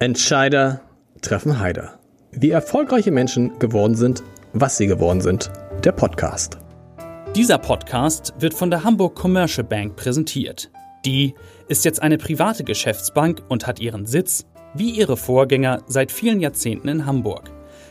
Entscheider treffen Heider. Wie erfolgreiche Menschen geworden sind, was sie geworden sind. Der Podcast. Dieser Podcast wird von der Hamburg Commercial Bank präsentiert. Die ist jetzt eine private Geschäftsbank und hat ihren Sitz, wie ihre Vorgänger, seit vielen Jahrzehnten in Hamburg.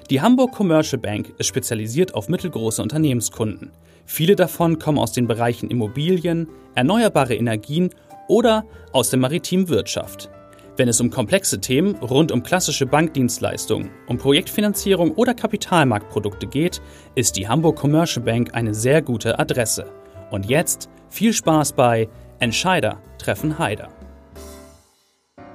Die Hamburg Commercial Bank ist spezialisiert auf mittelgroße Unternehmenskunden. Viele davon kommen aus den Bereichen Immobilien, erneuerbare Energien oder aus der maritimen Wirtschaft. Wenn es um komplexe Themen rund um klassische Bankdienstleistungen, um Projektfinanzierung oder Kapitalmarktprodukte geht, ist die Hamburg Commercial Bank eine sehr gute Adresse. Und jetzt viel Spaß bei Entscheider treffen Heider.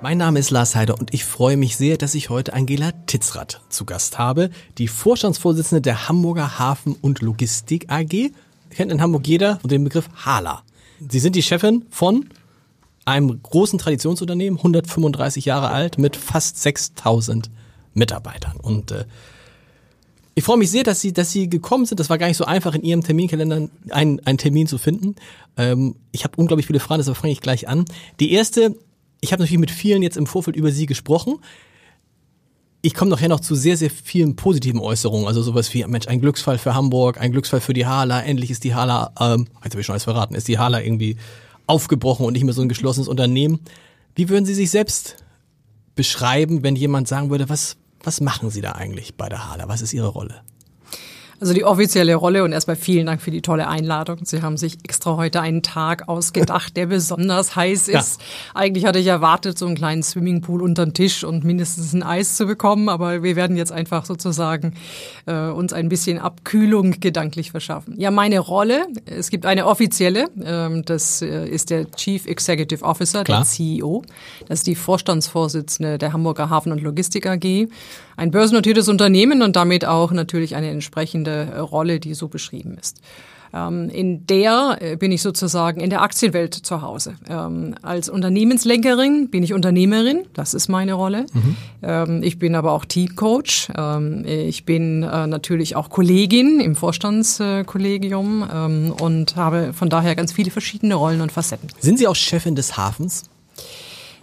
Mein Name ist Lars Heider und ich freue mich sehr, dass ich heute Angela Titzrath zu Gast habe, die Vorstandsvorsitzende der Hamburger Hafen- und Logistik AG. Kennt in Hamburg jeder unter dem Begriff HALA. Sie sind die Chefin von einem großen Traditionsunternehmen, 135 Jahre alt, mit fast 6000 Mitarbeitern. Und äh, ich freue mich sehr, dass Sie, dass Sie gekommen sind. Das war gar nicht so einfach, in Ihrem Terminkalender einen, einen Termin zu finden. Ähm, ich habe unglaublich viele Fragen, deshalb fange ich gleich an. Die erste, ich habe natürlich mit vielen jetzt im Vorfeld über Sie gesprochen. Ich komme nachher noch zu sehr, sehr vielen positiven Äußerungen. Also sowas wie, Mensch, ein Glücksfall für Hamburg, ein Glücksfall für die Hala, endlich ist die Hala, ähm, jetzt habe ich schon alles verraten, ist die Hala irgendwie aufgebrochen und nicht mehr so ein geschlossenes Unternehmen. Wie würden Sie sich selbst beschreiben, wenn jemand sagen würde, was, was machen Sie da eigentlich bei der Hala? Was ist Ihre Rolle? Also die offizielle Rolle und erstmal vielen Dank für die tolle Einladung. Sie haben sich extra heute einen Tag ausgedacht, der besonders heiß ist. Ja. Eigentlich hatte ich erwartet, so einen kleinen Swimmingpool unterm Tisch und mindestens ein Eis zu bekommen, aber wir werden jetzt einfach sozusagen äh, uns ein bisschen Abkühlung gedanklich verschaffen. Ja, meine Rolle, es gibt eine offizielle, ähm, das äh, ist der Chief Executive Officer, Klar. der CEO. Das ist die Vorstandsvorsitzende der Hamburger Hafen- und Logistik AG ein börsennotiertes Unternehmen und damit auch natürlich eine entsprechende Rolle, die so beschrieben ist. Ähm, in der äh, bin ich sozusagen in der Aktienwelt zu Hause. Ähm, als Unternehmenslenkerin bin ich Unternehmerin, das ist meine Rolle. Mhm. Ähm, ich bin aber auch Teamcoach. ich bin äh, natürlich auch Kollegin im Vorstandskollegium und habe von daher ganz viele verschiedene Rollen und Facetten. Sind Sie auch Chefin des Hafens?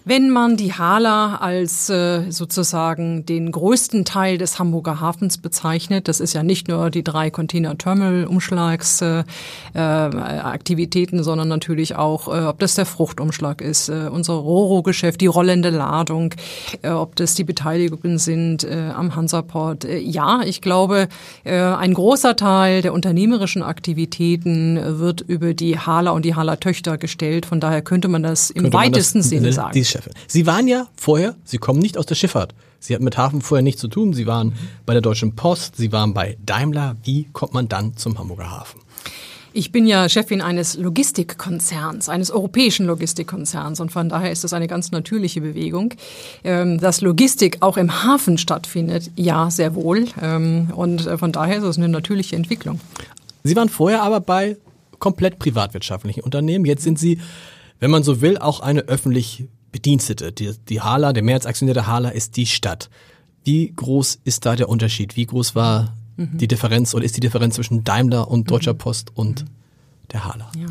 Wenn man die Hala als äh, sozusagen den größten Teil des Hamburger Hafens bezeichnet, das ist ja nicht nur die drei Container-Terminal-Umschlagsaktivitäten, äh, äh, sondern natürlich auch, äh, ob das der Fruchtumschlag ist, äh, unser Roro-Geschäft, die rollende Ladung, äh, ob das die Beteiligungen sind äh, am Hansaport. Äh, ja, ich glaube, äh, ein großer Teil der unternehmerischen Aktivitäten wird über die Hala und die Hala-Töchter gestellt. Von daher könnte man das im könnte weitesten Sinne sagen. Chefin. Sie waren ja vorher, Sie kommen nicht aus der Schifffahrt. Sie hatten mit Hafen vorher nichts zu tun. Sie waren bei der Deutschen Post, Sie waren bei Daimler. Wie kommt man dann zum Hamburger Hafen? Ich bin ja Chefin eines Logistikkonzerns, eines europäischen Logistikkonzerns und von daher ist das eine ganz natürliche Bewegung. Ähm, dass Logistik auch im Hafen stattfindet, ja, sehr wohl. Ähm, und äh, von daher ist es eine natürliche Entwicklung. Sie waren vorher aber bei komplett privatwirtschaftlichen Unternehmen. Jetzt sind Sie, wenn man so will, auch eine öffentlich Bedienstete. Die, die Hala, der Mehrheitsaktionär der Hala ist die Stadt. Wie groß ist da der Unterschied? Wie groß war mhm. die Differenz oder ist die Differenz zwischen Daimler und Deutscher mhm. Post und der Hala? Ja.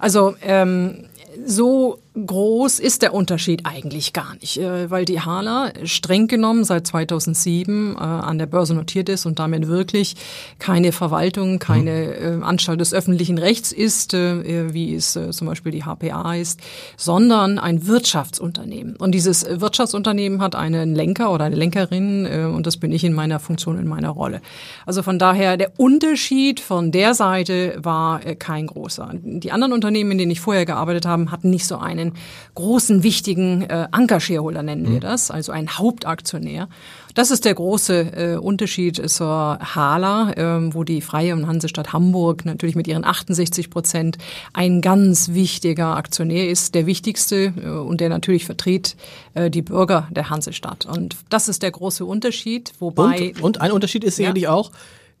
Also ähm, so groß ist der Unterschied eigentlich gar nicht, äh, weil die Hala streng genommen seit 2007 äh, an der Börse notiert ist und damit wirklich keine Verwaltung, keine mhm. Anstalt des öffentlichen Rechts ist, wie es zum Beispiel die HPA ist, sondern ein Wirtschaftsunternehmen. Und dieses Wirtschaftsunternehmen hat einen Lenker oder eine Lenkerin und das bin ich in meiner Funktion, in meiner Rolle. Also von daher, der Unterschied von der Seite war kein großer. Die anderen Unternehmen, in denen ich vorher gearbeitet habe, hatten nicht so einen einen großen, wichtigen äh, Anker-Shareholder, nennen wir mhm. das, also ein Hauptaktionär. Das ist der große äh, Unterschied zur Hala, äh, wo die Freie und Hansestadt Hamburg natürlich mit ihren 68 Prozent ein ganz wichtiger Aktionär ist, der wichtigste äh, und der natürlich vertritt äh, die Bürger der Hansestadt. Und das ist der große Unterschied, wobei... Und, und ein Unterschied ist sicherlich ja. auch,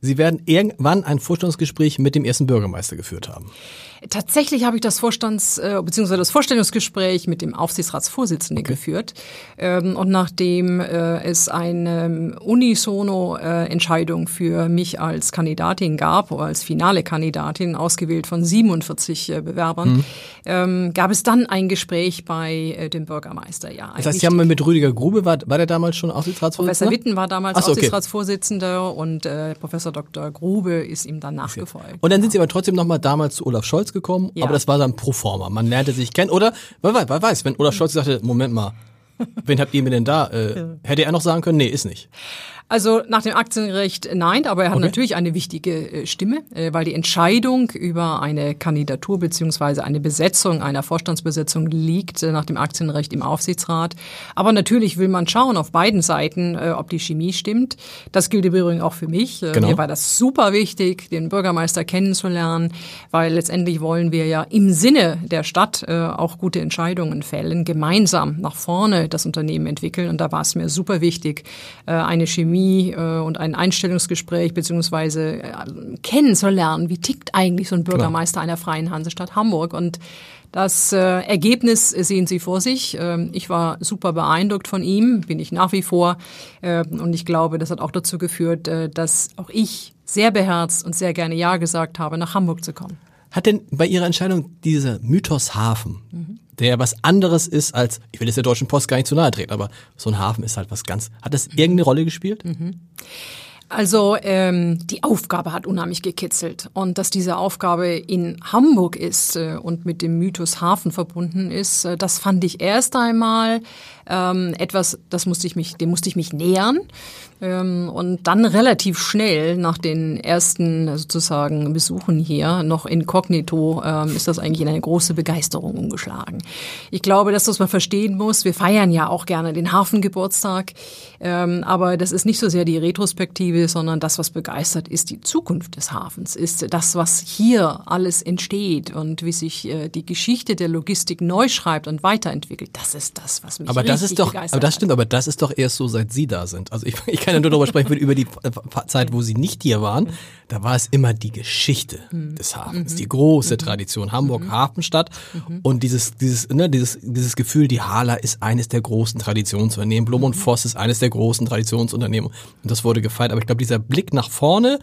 Sie werden irgendwann ein Vorstellungsgespräch mit dem ersten Bürgermeister geführt haben. Tatsächlich habe ich das Vorstands- äh, bzw. das Vorstellungsgespräch mit dem Aufsichtsratsvorsitzenden okay. geführt. Ähm, und nachdem äh, es eine ähm, Unisono-Entscheidung für mich als Kandidatin gab, oder als finale Kandidatin, ausgewählt von 47 äh, Bewerbern, mhm. ähm, gab es dann ein Gespräch bei äh, dem Bürgermeister. Ja, das heißt, Sie haben mit Rüdiger Grube, war, war der damals schon Aufsichtsratsvorsitzender? Professor Witten war damals so, okay. Aufsichtsratsvorsitzender und äh, Professor Dr. Grube ist ihm dann nachgefolgt. Und dann sind Sie aber trotzdem nochmal damals zu Olaf Scholz gekommen, ja. aber das war dann pro forma. Man lernte sich kennen. Oder, wer weiß, wer weiß wenn Olaf Scholz sagte, Moment mal, wen habt ihr mir denn da? Äh. Hätte er noch sagen können, nee, ist nicht. Also nach dem Aktienrecht nein, aber er hat okay. natürlich eine wichtige äh, Stimme, äh, weil die Entscheidung über eine Kandidatur beziehungsweise eine Besetzung einer Vorstandsbesetzung liegt äh, nach dem Aktienrecht im Aufsichtsrat. Aber natürlich will man schauen auf beiden Seiten, ob die Chemie stimmt. Das gilt im Übrigen auch für mich. Genau. Mir war das super wichtig, den Bürgermeister kennenzulernen, weil letztendlich wollen wir ja im Sinne der Stadt auch gute Entscheidungen fällen, gemeinsam nach vorne das Unternehmen entwickeln. Und da war es mir super wichtig, eine Chemie Chemie äh, und ein Einstellungsgespräch beziehungsweise äh, kennenzulernen, wie tickt eigentlich so ein Bürgermeister einer freien Hansestadt Hamburg und das äh, Ergebnis sehen Sie vor sich. Ähm, ich war super beeindruckt von ihm, bin ich nach wie vor. Äh, und ich glaube, das hat auch dazu geführt, äh, dass auch ich sehr beherzt und sehr gerne Ja gesagt habe, nach Hamburg zu kommen. Hat denn bei Ihrer Entscheidung dieser Mythos Hafen, mhm der was anderes ist als, ich will jetzt der Deutschen Post gar nicht zu nahe treten, aber so ein Hafen ist halt was ganz. Hat das irgendeine Rolle gespielt? Mhm. Also ähm, die Aufgabe hat unheimlich gekitzelt. Und dass diese Aufgabe in Hamburg ist äh, und mit dem Mythos Hafen verbunden ist, äh, das fand ich erst einmal ähm, etwas, das musste ich mich, dem musste ich mich nähern. Ähm, und dann relativ schnell nach den ersten sozusagen Besuchen hier, noch inkognito, ähm, ist das eigentlich in eine große Begeisterung umgeschlagen. Ich glaube, dass das man verstehen muss. Wir feiern ja auch gerne den Hafengeburtstag, ähm, aber das ist nicht so sehr die Retrospektive, sondern das, was begeistert, ist die Zukunft des Hafens, ist das, was hier alles entsteht und wie sich äh, die Geschichte der Logistik neu schreibt und weiterentwickelt. Das ist das, was mich aber das ist doch, aber das stimmt, aber das ist doch erst so, seit Sie da sind. Also ich, ich kann ja nur darüber sprechen, über die Zeit, wo Sie nicht hier waren. Da war es immer die Geschichte mhm. des Hafens, mhm. die große mhm. Tradition Hamburg mhm. Hafenstadt mhm. und dieses dieses ne, dieses dieses Gefühl, die Hala ist eines der großen Traditionsunternehmen, Blum und mhm. Voss ist eines der großen Traditionsunternehmen und das wurde gefeiert. Aber ich glaube, dieser Blick nach vorne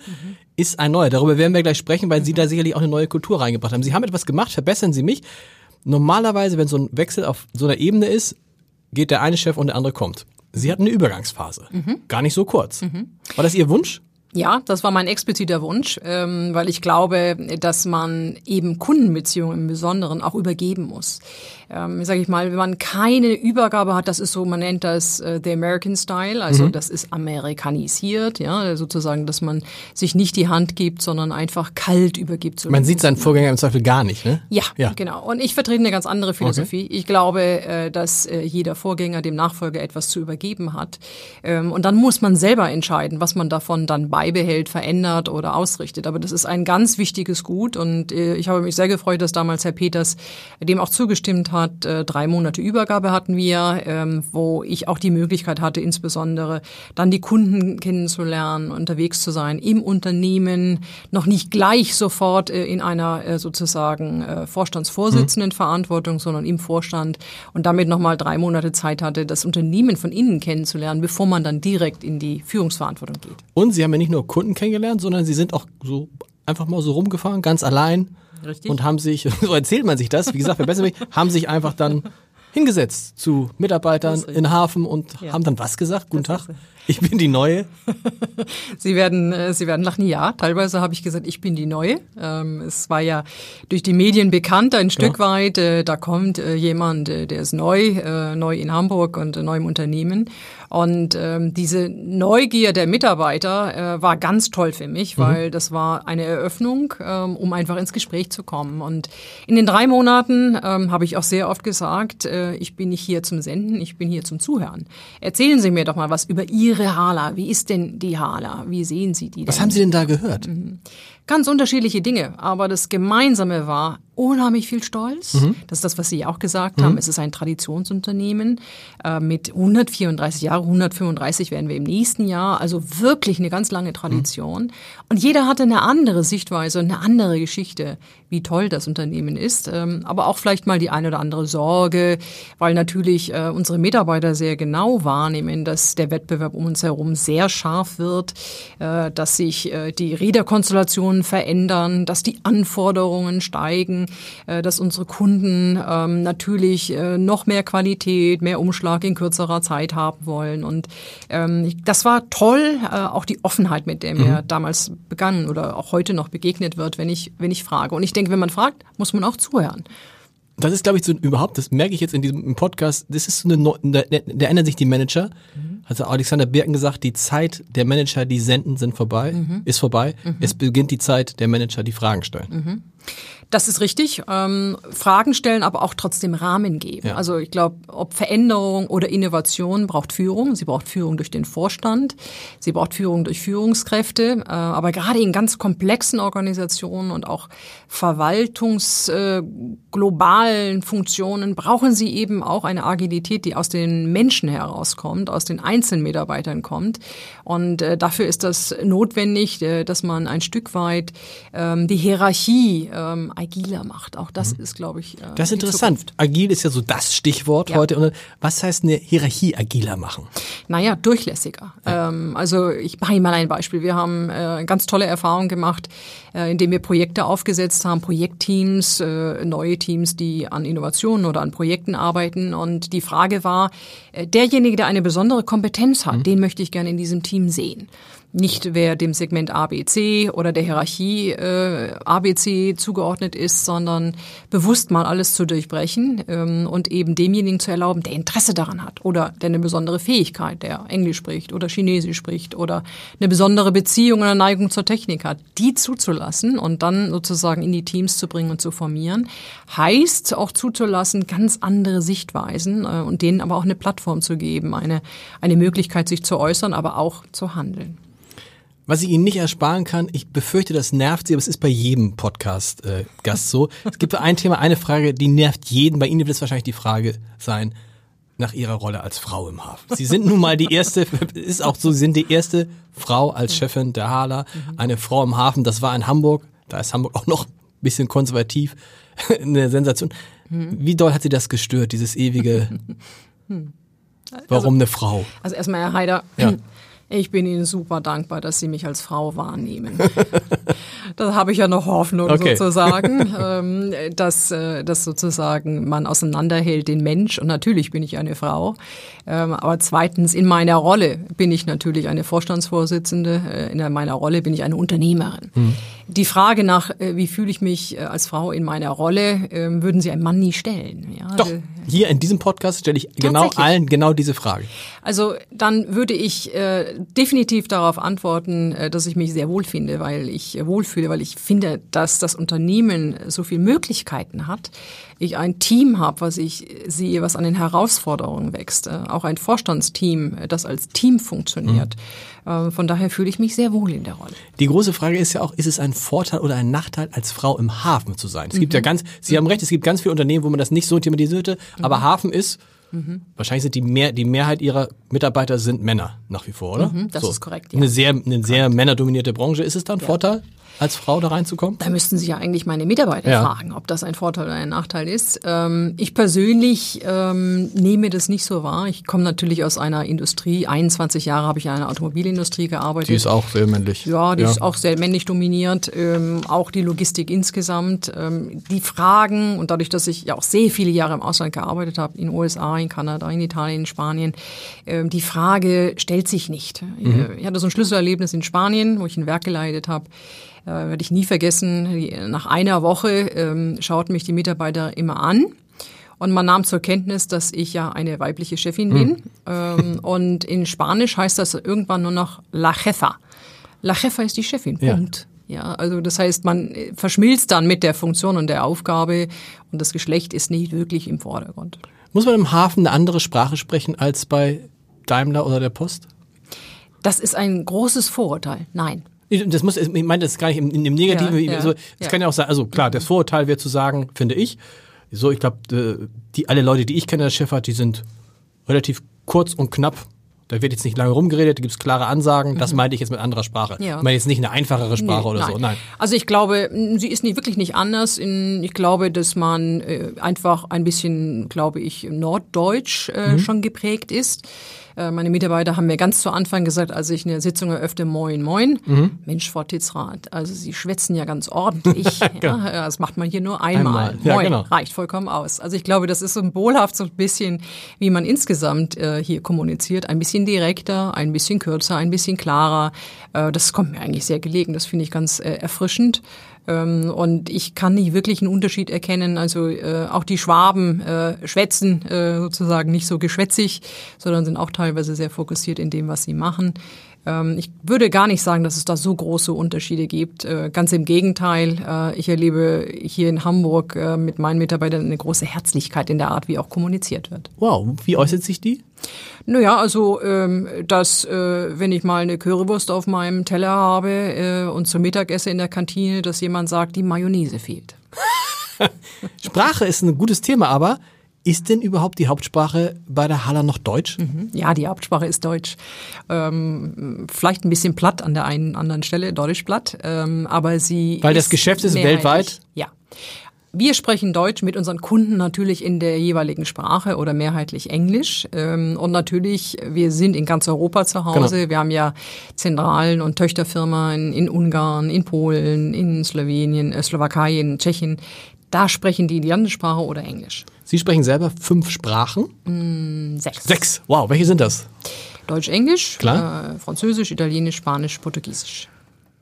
ist ein neuer. Darüber werden wir gleich sprechen, weil Sie da sicherlich auch eine neue Kultur reingebracht haben. Sie haben etwas gemacht, verbessern Sie mich. Normalerweise, wenn so ein Wechsel auf so einer Ebene ist, geht der eine Chef und der andere kommt. Sie hatten eine Übergangsphase. Mhm. Gar nicht so kurz. Mhm. War das Ihr Wunsch? Ja, das war mein expliziter Wunsch, ähm, weil ich glaube, dass man eben Kundenbeziehungen im Besonderen auch übergeben muss ähm, sage ich mal, wenn man keine Übergabe hat, das ist so, man nennt das äh, the American Style, also mhm. das ist amerikanisiert, ja, sozusagen, dass man sich nicht die Hand gibt, sondern einfach kalt übergibt. So man sieht seinen Vorgänger im Zweifel gar nicht, ne? Ja, ja, genau. Und ich vertrete eine ganz andere Philosophie. Okay. Ich glaube, äh, dass äh, jeder Vorgänger dem Nachfolger etwas zu übergeben hat. Ähm, und dann muss man selber entscheiden, was man davon dann beibehält, verändert oder ausrichtet. Aber das ist ein ganz wichtiges Gut und äh, ich habe mich sehr gefreut, dass damals Herr Peters dem auch zugestimmt hat hat. Äh, drei Monate Übergabe hatten wir, ähm, wo ich auch die Möglichkeit hatte, insbesondere dann die Kunden kennenzulernen, unterwegs zu sein im Unternehmen, noch nicht gleich sofort äh, in einer äh, sozusagen Vorstandsvorsitzendenverantwortung, mhm. sondern im Vorstand und damit nochmal drei Monate Zeit hatte, das Unternehmen von innen kennenzulernen, bevor man dann direkt in die Führungsverantwortung geht. Und Sie haben ja nicht nur Kunden kennengelernt, sondern Sie sind auch so einfach mal so rumgefahren, ganz allein Richtig. und haben sich, so erzählt man sich das, wie gesagt, verbessern mich, haben sich einfach dann hingesetzt zu Mitarbeitern in Hafen und ja. haben dann was gesagt? Guten das Tag. Ich bin die Neue. Sie werden, äh, Sie werden lachen. Ja, teilweise habe ich gesagt, ich bin die Neue. Ähm, es war ja durch die Medien bekannt ein Stück ja. weit. Äh, da kommt äh, jemand, der ist neu, neu in Hamburg und neu im Unternehmen. Und ähm, diese Neugier der Mitarbeiter war ganz toll für mich, mhm. weil mhm. das war eine Eröffnung, ähm, um einfach ins Gespräch zu kommen. Und in den drei Monaten habe ich auch sehr oft gesagt, ich bin nicht hier zum Senden, ich bin hier zum Zuhören. Erzählen Sie mir doch mal was über Ihre Ihre Hala. Wie ist denn die Hala? Wie sehen Sie die denn? Was haben Sie denn da gehört? Mhm. Ganz unterschiedliche Dinge, aber das Gemeinsame war unheimlich viel Stolz. Mhm. Das ist das, was Sie auch gesagt haben. Es ist ein Traditionsunternehmen äh, mit 134 Jahren, 135 werden wir im nächsten Jahr, also wirklich eine ganz lange Tradition. Und jeder hatte eine andere Sichtweise und eine andere Geschichte, wie toll das Unternehmen ist, ähm, aber auch vielleicht mal die eine oder andere Sorge, weil natürlich äh, unsere Mitarbeiter sehr genau wahrnehmen, dass der Wettbewerb um uns herum sehr scharf wird, äh, dass sich äh, die Räderkonstellationen verändern, dass die Anforderungen steigen, äh, dass unsere Kunden ähm, natürlich äh, noch mehr Qualität, mehr Umschlag in kürzerer Zeit haben wollen. Und ähm, das war toll, äh, auch die Offenheit, mit der mir damals begangen oder auch heute noch begegnet wird, wenn ich, wenn ich frage. Und ich denke, wenn man fragt, muss man auch zuhören. Das ist, glaube ich, so überhaupt, das merke ich jetzt in diesem Podcast, das ist so eine, da, da ändern sich die Manager. Hat Alexander Birken gesagt, die Zeit der Manager, die senden, sind vorbei, ist vorbei. Es beginnt die Zeit der Manager, die Fragen stellen. Das ist richtig. Ähm, Fragen stellen, aber auch trotzdem Rahmen geben. Ja. Also ich glaube, ob Veränderung oder Innovation braucht Führung. Sie braucht Führung durch den Vorstand. Sie braucht Führung durch Führungskräfte. Äh, aber gerade in ganz komplexen Organisationen und auch verwaltungs äh, Funktionen brauchen sie eben auch eine Agilität, die aus den Menschen herauskommt, aus den einzelnen Mitarbeitern kommt. Und äh, dafür ist das notwendig, äh, dass man ein Stück weit ähm, die Hierarchie ähm, agiler macht. Auch das ist, glaube ich, äh, Mhm. Das ist interessant. Zukunft. Agil ist ja so das Stichwort Ja. heute. Und was heißt eine Hierarchie agiler machen? Naja, durchlässiger. Ähm, also ich mache Ihnen mal ein Beispiel. Wir haben äh, ganz tolle Erfahrungen gemacht, äh, indem wir Projekte aufgesetzt haben, Projektteams, äh, neue Teams, die an Innovationen oder an Projekten arbeiten. Und die Frage war, äh, derjenige, der eine besondere Kompetenz hat, den möchte ich gerne in diesem Team sehen. Nicht wer dem Segment ABC oder der Hierarchie äh, ABC zugeordnet ist, sondern bewusst mal alles zu durchbrechen ähm, und eben demjenigen zu erlauben, der Interesse daran hat oder der eine besondere Fähigkeit, der Englisch spricht oder Chinesisch spricht oder eine besondere Beziehung oder Neigung zur Technik hat, die zuzulassen und dann sozusagen in die Teams zu bringen und zu formieren, heißt auch zuzulassen, ganz andere Sichtweisen äh, und denen aber auch eine Plattform zu geben, eine, eine Möglichkeit, sich zu äußern, aber auch zu handeln. Was ich Ihnen nicht ersparen kann, ich befürchte, das nervt Sie, aber es ist bei jedem Podcast-Gast so. Es gibt ein Thema, eine Frage, die nervt jeden. Bei Ihnen wird es wahrscheinlich die Frage sein, nach Ihrer Rolle als Frau im Hafen. Sie sind nun mal die erste, ist auch so, Sie sind die erste Frau als Chefin der Hala, eine Frau im Hafen. Das war in Hamburg. Da ist Hamburg auch noch ein bisschen konservativ. Eine Sensation. Wie doll hat Sie das gestört, dieses ewige, warum eine Frau? Also erstmal, Herr Haider, Ja. ich bin Ihnen super dankbar, dass Sie mich als Frau wahrnehmen. da habe ich ja noch Hoffnung Okay. sozusagen, ähm, dass, äh, dass sozusagen man auseinanderhält den Mensch. Und natürlich bin ich eine Frau. Ähm, aber zweitens, in meiner Rolle bin ich natürlich eine Vorstandsvorsitzende. Äh, in meiner Rolle bin ich eine Unternehmerin. Die Frage nach, äh, wie fühle ich mich als Frau in meiner Rolle, ähm, würden Sie einem Mann nie stellen. Ja? Doch, Äh, hier in diesem Podcast stelle ich genau allen genau diese Frage. Also dann würde ich definitiv darauf antworten, dass ich mich sehr wohl finde, weil ich äh, wohlfühle, weil ich finde, dass das Unternehmen so viele Möglichkeiten hat. Ich ein Team habe, was ich sehe, was an den Herausforderungen wächst. Äh, auch ein Vorstandsteam, äh, das als Team funktioniert. Äh, von daher fühle ich mich sehr wohl in der Rolle. Die große Frage ist ja auch, ist es ein Vorteil oder ein Nachteil, als Frau im Hafen zu sein? Es gibt ja ganz, Sie haben recht, es gibt ganz viele Unternehmen, wo man das nicht so thematisierte, aber Hafen ist, wahrscheinlich sind die mehr, die Mehrheit ihrer Mitarbeiter sind Männer nach wie vor, oder? das ist korrekt, ja. Eine sehr, eine sehr männerdominierte Branche. Ist es dann ein Vorteil, als Frau da reinzukommen? Da müssten Sie ja eigentlich meine Mitarbeiter Ja. fragen, ob das ein Vorteil oder ein Nachteil ist. Ähm, ich persönlich ähm, nehme das nicht so wahr. Ich komme natürlich aus einer Industrie. 21 Jahre habe ich in einer Automobilindustrie gearbeitet. auch sehr männlich. Ja, die ist auch sehr männlich dominiert, ähm, auch die Logistik insgesamt. Ähm, die Fragen, und dadurch, dass ich ja auch sehr viele Jahre im Ausland gearbeitet habe, in USA, in Kanada, in Italien, in Spanien, ähm, die Frage stellt sich nicht. Äh, Ich hatte so ein Schlüsselerlebnis in Spanien, wo ich ein Werk geleitet habe. Äh, werde ich nie vergessen. Nach einer Woche ähm, schauten mich die Mitarbeiter immer an. Und man nahm zur Kenntnis, dass ich ja eine weibliche Chefin bin. Ähm, und in Spanisch heißt das irgendwann nur noch La Jefa. La Jefa ist die Chefin. Ja. Punkt. Ja, also das heißt, man äh, verschmilzt dann mit der Funktion und der Aufgabe und das Geschlecht ist nicht wirklich im Vordergrund. Muss man im Hafen eine andere Sprache sprechen als bei Daimler oder der Post? Das ist ein großes Vorurteil. Nein. Das muss, ich meine das gar nicht im, im Negativen. Ja, ja, so, es ja. kann ja auch sein, also klar, das Vorurteil wäre zu sagen, finde ich, so, ich glaube, die alle Leute, die ich kenne der Schifffahrt, die sind relativ kurz und knapp. Da wird jetzt nicht lange rumgeredet, da gibt es klare Ansagen. Das meinte ich jetzt mit anderer Sprache. Ja. Ich meine jetzt nicht eine einfachere Sprache Nee, oder so. Nein. Also ich glaube, sie ist nicht wirklich nicht anders. In, ich glaube, dass man äh, einfach ein bisschen, glaube ich, norddeutsch äh, Mhm. schon geprägt ist. Äh, meine Mitarbeiter haben mir ganz zu Anfang gesagt, als ich eine Sitzung eröffne, moin, moin. Mhm. Mensch, Frau Titzrath, also Sie schwätzen ja ganz ordentlich. ja, das macht man hier nur einmal. Einmal. Ja, Moin, genau. reicht vollkommen aus. Also ich glaube, das ist symbolhaft so ein bisschen, wie man insgesamt äh, hier kommuniziert. Ein bisschen direkter, ein bisschen kürzer, ein bisschen klarer. Äh, das kommt mir eigentlich sehr gelegen. Das finde ich ganz äh, erfrischend. Ähm, und ich kann nicht wirklich einen Unterschied erkennen. Also äh, auch die Schwaben äh, schwätzen äh, sozusagen nicht so geschwätzig, sondern sind auch teilweise sehr fokussiert in dem, was sie machen. Ähm, ich würde gar nicht sagen, dass es da so große Unterschiede gibt. Äh, ganz im Gegenteil. Äh, ich erlebe hier in Hamburg äh, mit meinen Mitarbeitern eine große Herzlichkeit in der Art, wie auch kommuniziert wird. Wow, wie äußert sich die? Naja, also ähm, dass äh, wenn ich mal eine Currywurst auf meinem Teller habe äh, und zum Mittag esse in der Kantine, dass jemand sagt, die Mayonnaise fehlt. Sprache ist ein gutes Thema, aber ist denn überhaupt die Hauptsprache bei der Haller noch Deutsch? Ja, die Hauptsprache ist Deutsch. Ähm, vielleicht ein bisschen platt an der einen anderen Stelle, Deutsch platt, ähm, aber sie Weil das Geschäft ist weltweit? Ja. Wir sprechen Deutsch mit unseren Kunden natürlich in der jeweiligen Sprache oder mehrheitlich Englisch. Ähm, und natürlich, wir sind in ganz Europa zu Hause. Genau. Wir haben ja Zentralen und Töchterfirmen in Ungarn, in Polen, in Slowenien, äh, Slowakei, in Tschechien. Da sprechen die die Landessprache oder Englisch. Sie sprechen selber fünf Sprachen? Sechs. Sechs. Wow, welche sind das? Deutsch, Englisch. Äh, Französisch, Italienisch, Spanisch, Portugiesisch.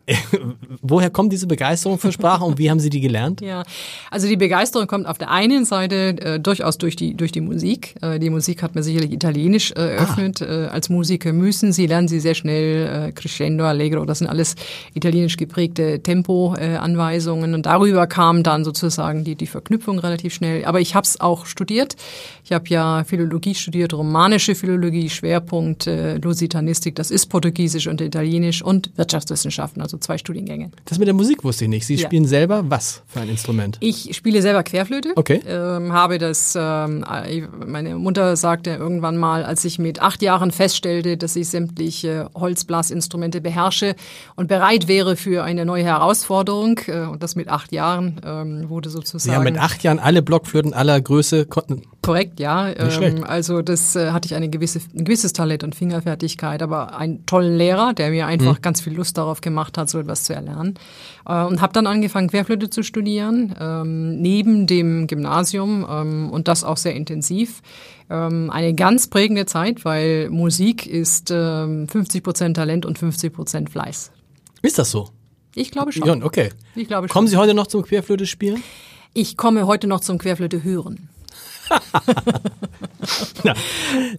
Woher kommt diese Begeisterung für Sprache und wie haben Sie die gelernt? Ja, also die Begeisterung kommt auf der einen Seite äh, durchaus durch die durch die Musik. Äh, die Musik hat mir sicherlich Italienisch äh, eröffnet. Äh, als Musiker müssen Sie lernen Sie sehr schnell äh, Crescendo, Allegro. Das sind alles italienisch geprägte Tempo-Anweisungen und darüber kam dann sozusagen die die Verknüpfung relativ schnell. Aber ich habe es auch studiert. Ich habe ja Philologie studiert, romanische Philologie, Schwerpunkt äh, Lusitanistik. Das ist Portugiesisch und Italienisch und Wirtschaftswissenschaften, also zwei Studiengänge. Das mit der Musik wusste ich nicht. Sie Ja. spielen selber was für ein Instrument? Ich spiele selber Querflöte. Okay. Ähm, habe das, ähm, äh, meine Mutter sagte irgendwann mal, als ich mit acht Jahren feststellte, dass ich sämtliche Holzblasinstrumente beherrsche und bereit wäre für eine neue Herausforderung, äh, und das mit acht Jahren, ähm, wurde sozusagen. Haben mit acht Jahren alle Blockflöten aller Größe konnten. Korrekt, ja. Ähm, also das äh, hatte ich eine gewisse, ein gewisses Talent und Fingerfertigkeit, aber einen tollen Lehrer, der mir einfach ganz viel Lust darauf gemacht hat, so etwas zu erlernen. Äh, und habe dann angefangen, Querflöte zu studieren, ähm, neben dem Gymnasium ähm, und das auch sehr intensiv. Ähm, eine ganz prägende Zeit, weil Musik ist ähm, 50 Prozent Talent und 50 Prozent Fleiß. Ist das so? Ich glaube schon. Ja, okay. Ich glaube Kommen schon. Sie heute noch zum Querflöte spielen? Ich komme heute noch zum Querflöte hören.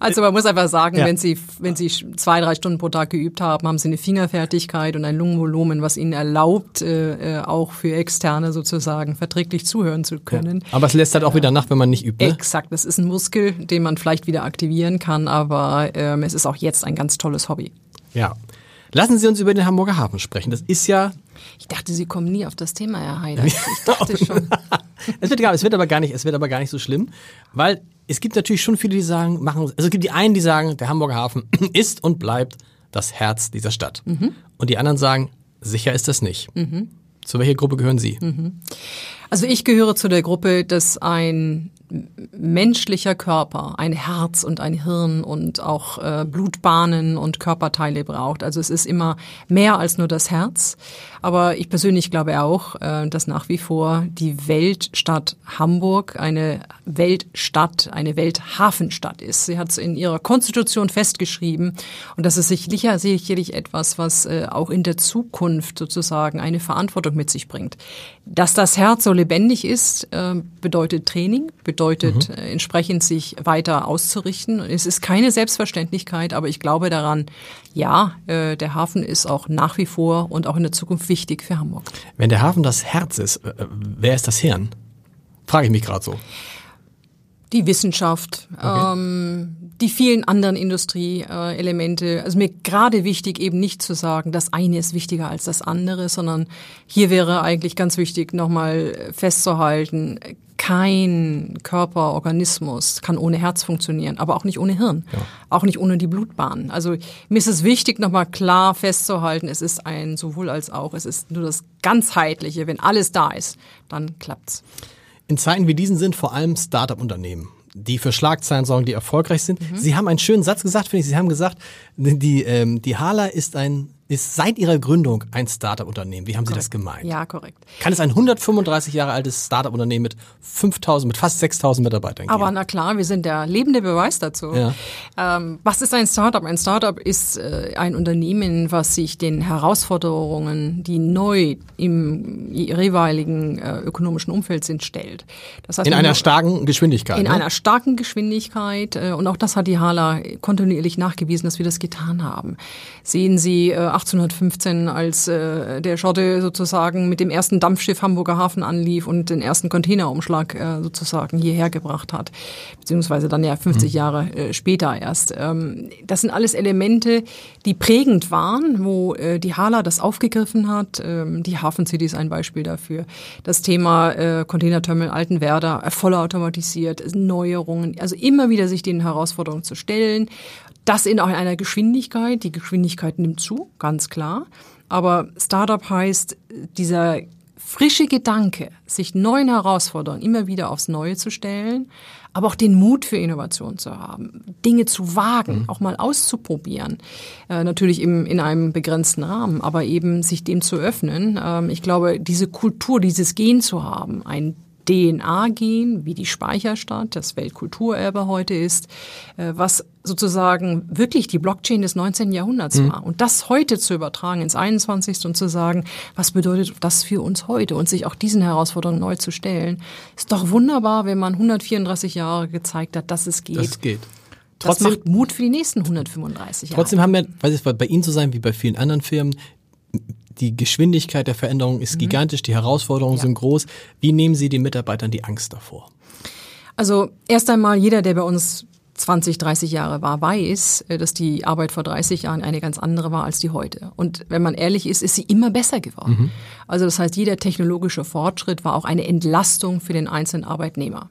Also man muss einfach sagen, Ja. wenn Sie wenn Sie zwei drei Stunden pro Tag geübt haben, haben Sie eine Fingerfertigkeit und ein Lungenvolumen, was Ihnen erlaubt, äh, äh, auch für Externe sozusagen verträglich zuhören zu können. Aber es lässt halt auch wieder nach, wenn man nicht übt. Ne? Exakt, das ist ein Muskel, den man vielleicht wieder aktivieren kann, aber ähm, es ist auch jetzt ein ganz tolles Hobby. Ja. Lassen Sie uns über den Hamburger Hafen sprechen. Das ist ja. Ich dachte, Sie kommen nie auf das Thema, Herr Heider. Ich dachte schon. Es wird, es wird aber gar nicht, es wird aber gar nicht so schlimm, weil es gibt natürlich schon viele, die sagen, machen, also es gibt die einen, die sagen, der Hamburger Hafen ist und bleibt das Herz dieser Stadt. Und die anderen sagen, sicher ist das nicht. Zu welcher Gruppe gehören Sie? Also ich gehöre zu der Gruppe, dass ein menschlicher Körper ein Herz und ein Hirn und auch äh, Blutbahnen und Körperteile braucht. Also es ist immer mehr als nur das Herz. Aber ich persönlich glaube auch, äh, dass nach wie vor die Weltstadt Hamburg eine Weltstadt, eine Welthafenstadt ist. Sie hat es in ihrer Konstitution festgeschrieben und das ist sicher, sicherlich etwas, was äh, auch in der Zukunft sozusagen eine Verantwortung mit sich bringt. Dass das Herz so lebendig ist, äh, bedeutet Training, bedeutet äh, entsprechend sich weiter auszurichten. Es ist keine Selbstverständlichkeit, aber ich glaube daran, ja, äh, der Hafen ist auch nach wie vor und auch in der Zukunft wichtig für Hamburg. Wenn der Hafen das Herz ist, wer ist das Hirn? Frage ich mich gerade so. die Wissenschaft, okay. ähm, die vielen anderen Industrieelemente. Also mir gerade wichtig, eben nicht zu sagen, das eine ist wichtiger als das andere, sondern hier wäre eigentlich ganz wichtig, nochmal festzuhalten, kein Körperorganismus kann ohne Herz funktionieren, aber auch nicht ohne Hirn, ja. auch nicht ohne die Blutbahn. Also mir ist es wichtig, nochmal klar festzuhalten, es ist ein sowohl als auch, es ist nur das ganzheitliche. Wenn alles da ist, dann klappt's. In Zeiten wie diesen sind vor allem Start-up-Unternehmen die für Schlagzeilen sorgen, die erfolgreich sind. Mhm. Sie haben einen schönen Satz gesagt, finde ich. Sie haben gesagt, die, ähm, die Hala ist ein ist seit ihrer Gründung ein Startup-Unternehmen. Wie haben Sie das gemeint? Ja, korrekt. Kann es ein 135 Jahre altes Startup-Unternehmen mit 5000, mit fast 6000 Mitarbeitern geben? Aber na klar, wir sind der lebende Beweis dazu. Ja. Ähm, was ist ein Startup? Ein Startup ist äh, ein Unternehmen, was sich den Herausforderungen, die neu im jeweiligen äh, ökonomischen Umfeld sind, stellt. Das heißt, in einer starken Geschwindigkeit. In ne? einer starken Geschwindigkeit. Äh, und auch das hat die Hala kontinuierlich nachgewiesen, dass wir das getan haben. Sehen Sie äh, 1815, als äh, der Schotte sozusagen mit dem ersten Dampfschiff Hamburger Hafen anlief und den ersten Containerumschlag äh, sozusagen hierher gebracht hat, beziehungsweise dann ja 50 mhm. Jahre äh, später erst. Ähm, das sind alles Elemente, die prägend waren, wo äh, die Hala das aufgegriffen hat. Ähm, die Hafen City ist ein Beispiel dafür. Das Thema äh, Containerterminal Altenwerder, äh, vollautomatisiert, Neuerungen, also immer wieder sich den Herausforderungen zu stellen das in einer Geschwindigkeit. Die Geschwindigkeit nimmt zu, ganz klar. Aber Startup heißt, dieser frische Gedanke, sich neuen Herausforderungen immer wieder aufs Neue zu stellen, aber auch den Mut für Innovation zu haben, Dinge zu wagen, mhm. auch mal auszuprobieren. Äh, natürlich im, in einem begrenzten Rahmen, aber eben sich dem zu öffnen. Ähm, ich glaube, diese Kultur, dieses Gen zu haben, ein DNA-Gen, wie die Speicherstadt, das Weltkulturerbe heute ist, äh, was sozusagen wirklich die Blockchain des 19. Jahrhunderts mhm. war. Und das heute zu übertragen ins 21. und zu sagen, was bedeutet das für uns heute und sich auch diesen Herausforderungen neu zu stellen, ist doch wunderbar, wenn man 134 Jahre gezeigt hat, dass es geht. Das geht. Trotzdem, das macht Mut für die nächsten 135 Jahre. Trotzdem haben wir, weiß ich, bei Ihnen zu sein wie bei vielen anderen Firmen, die Geschwindigkeit der Veränderung ist mhm. gigantisch, die Herausforderungen ja. sind groß. Wie nehmen Sie den Mitarbeitern die Angst davor? Also erst einmal jeder, der bei uns 20, 30 Jahre war, weiß, äh, dass die Arbeit vor 30 Jahren eine ganz andere war als die heute. Und wenn man ehrlich ist, ist sie immer besser geworden. Mhm. Also das heißt, jeder technologische Fortschritt war auch eine Entlastung für den einzelnen Arbeitnehmer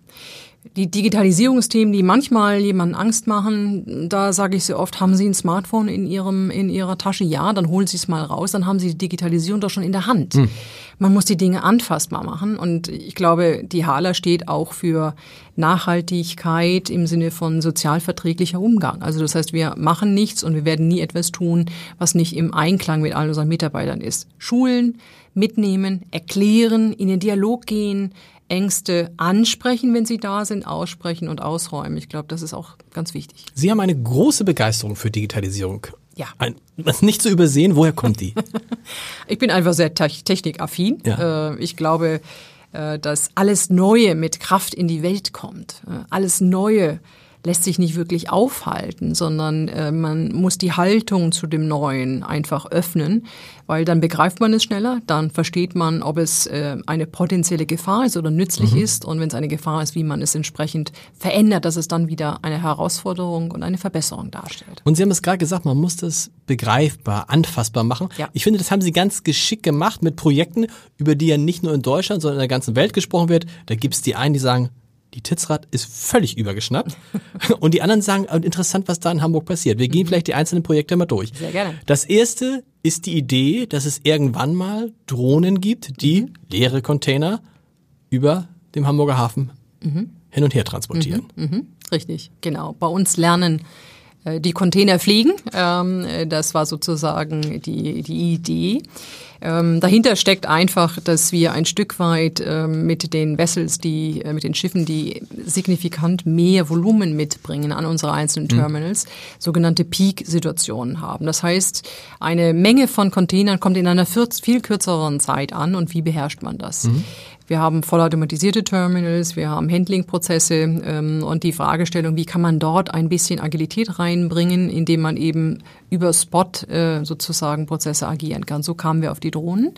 die Digitalisierungsthemen, die manchmal jemanden Angst machen, da sage ich sehr oft, haben Sie ein Smartphone in Ihrem in Ihrer Tasche? Ja, dann holen Sie es mal raus, dann haben Sie die Digitalisierung doch schon in der Hand. Hm. Man muss die Dinge anfassbar machen und ich glaube, die Hala steht auch für Nachhaltigkeit im Sinne von sozialverträglicher Umgang. Also das heißt, wir machen nichts und wir werden nie etwas tun, was nicht im Einklang mit all unseren Mitarbeitern ist. Schulen, mitnehmen, erklären, in den Dialog gehen, Ängste ansprechen, wenn sie da sind, aussprechen und ausräumen. Ich glaube, das ist auch ganz wichtig. Sie haben eine große Begeisterung für Digitalisierung. Ja. Ein, was nicht zu übersehen, woher kommt die? ich bin einfach sehr technikaffin. Ja. Äh, ich glaube, äh, dass alles Neue mit Kraft in die Welt kommt. Äh, alles Neue lässt sich nicht wirklich aufhalten, sondern äh, man muss die Haltung zu dem Neuen einfach öffnen, weil dann begreift man es schneller, dann versteht man, ob es äh, eine potenzielle Gefahr ist oder nützlich mhm. ist und wenn es eine Gefahr ist, wie man es entsprechend verändert, dass es dann wieder eine Herausforderung und eine Verbesserung darstellt. Und Sie haben es gerade gesagt, man muss das begreifbar, anfassbar machen. Ja. Ich finde, das haben Sie ganz geschickt gemacht mit Projekten, über die ja nicht nur in Deutschland, sondern in der ganzen Welt gesprochen wird. Da gibt es die einen, die sagen, die Titzrad ist völlig übergeschnappt. Und die anderen sagen, interessant, was da in Hamburg passiert. Wir gehen mhm. vielleicht die einzelnen Projekte mal durch. Sehr gerne. Das erste ist die Idee, dass es irgendwann mal Drohnen gibt, die mhm. leere Container über dem Hamburger Hafen mhm. hin und her transportieren. Mhm. mhm. Richtig, genau. Bei uns lernen die Container fliegen. Ähm, äh, das war sozusagen die, die Idee. Ähm, dahinter steckt einfach, dass wir ein Stück weit ähm, mit den Vessels, die, äh, mit den Schiffen, die signifikant mehr Volumen mitbringen an unsere einzelnen mhm. Terminals, mhm. sogenannte Peak-Situationen haben. Das heißt, eine Menge von Containern kommt in einer viel kürzeren Zeit an und wie beherrscht man das? Mhm. Wir haben vollautomatisierte Terminals, wir haben Handling-Prozesse ähm, und die Fragestellung, wie kann man dort ein bisschen Agilität reinbringen, indem man eben über Spot äh, sozusagen Prozesse agieren kann. So kamen wir auf die Drohnen.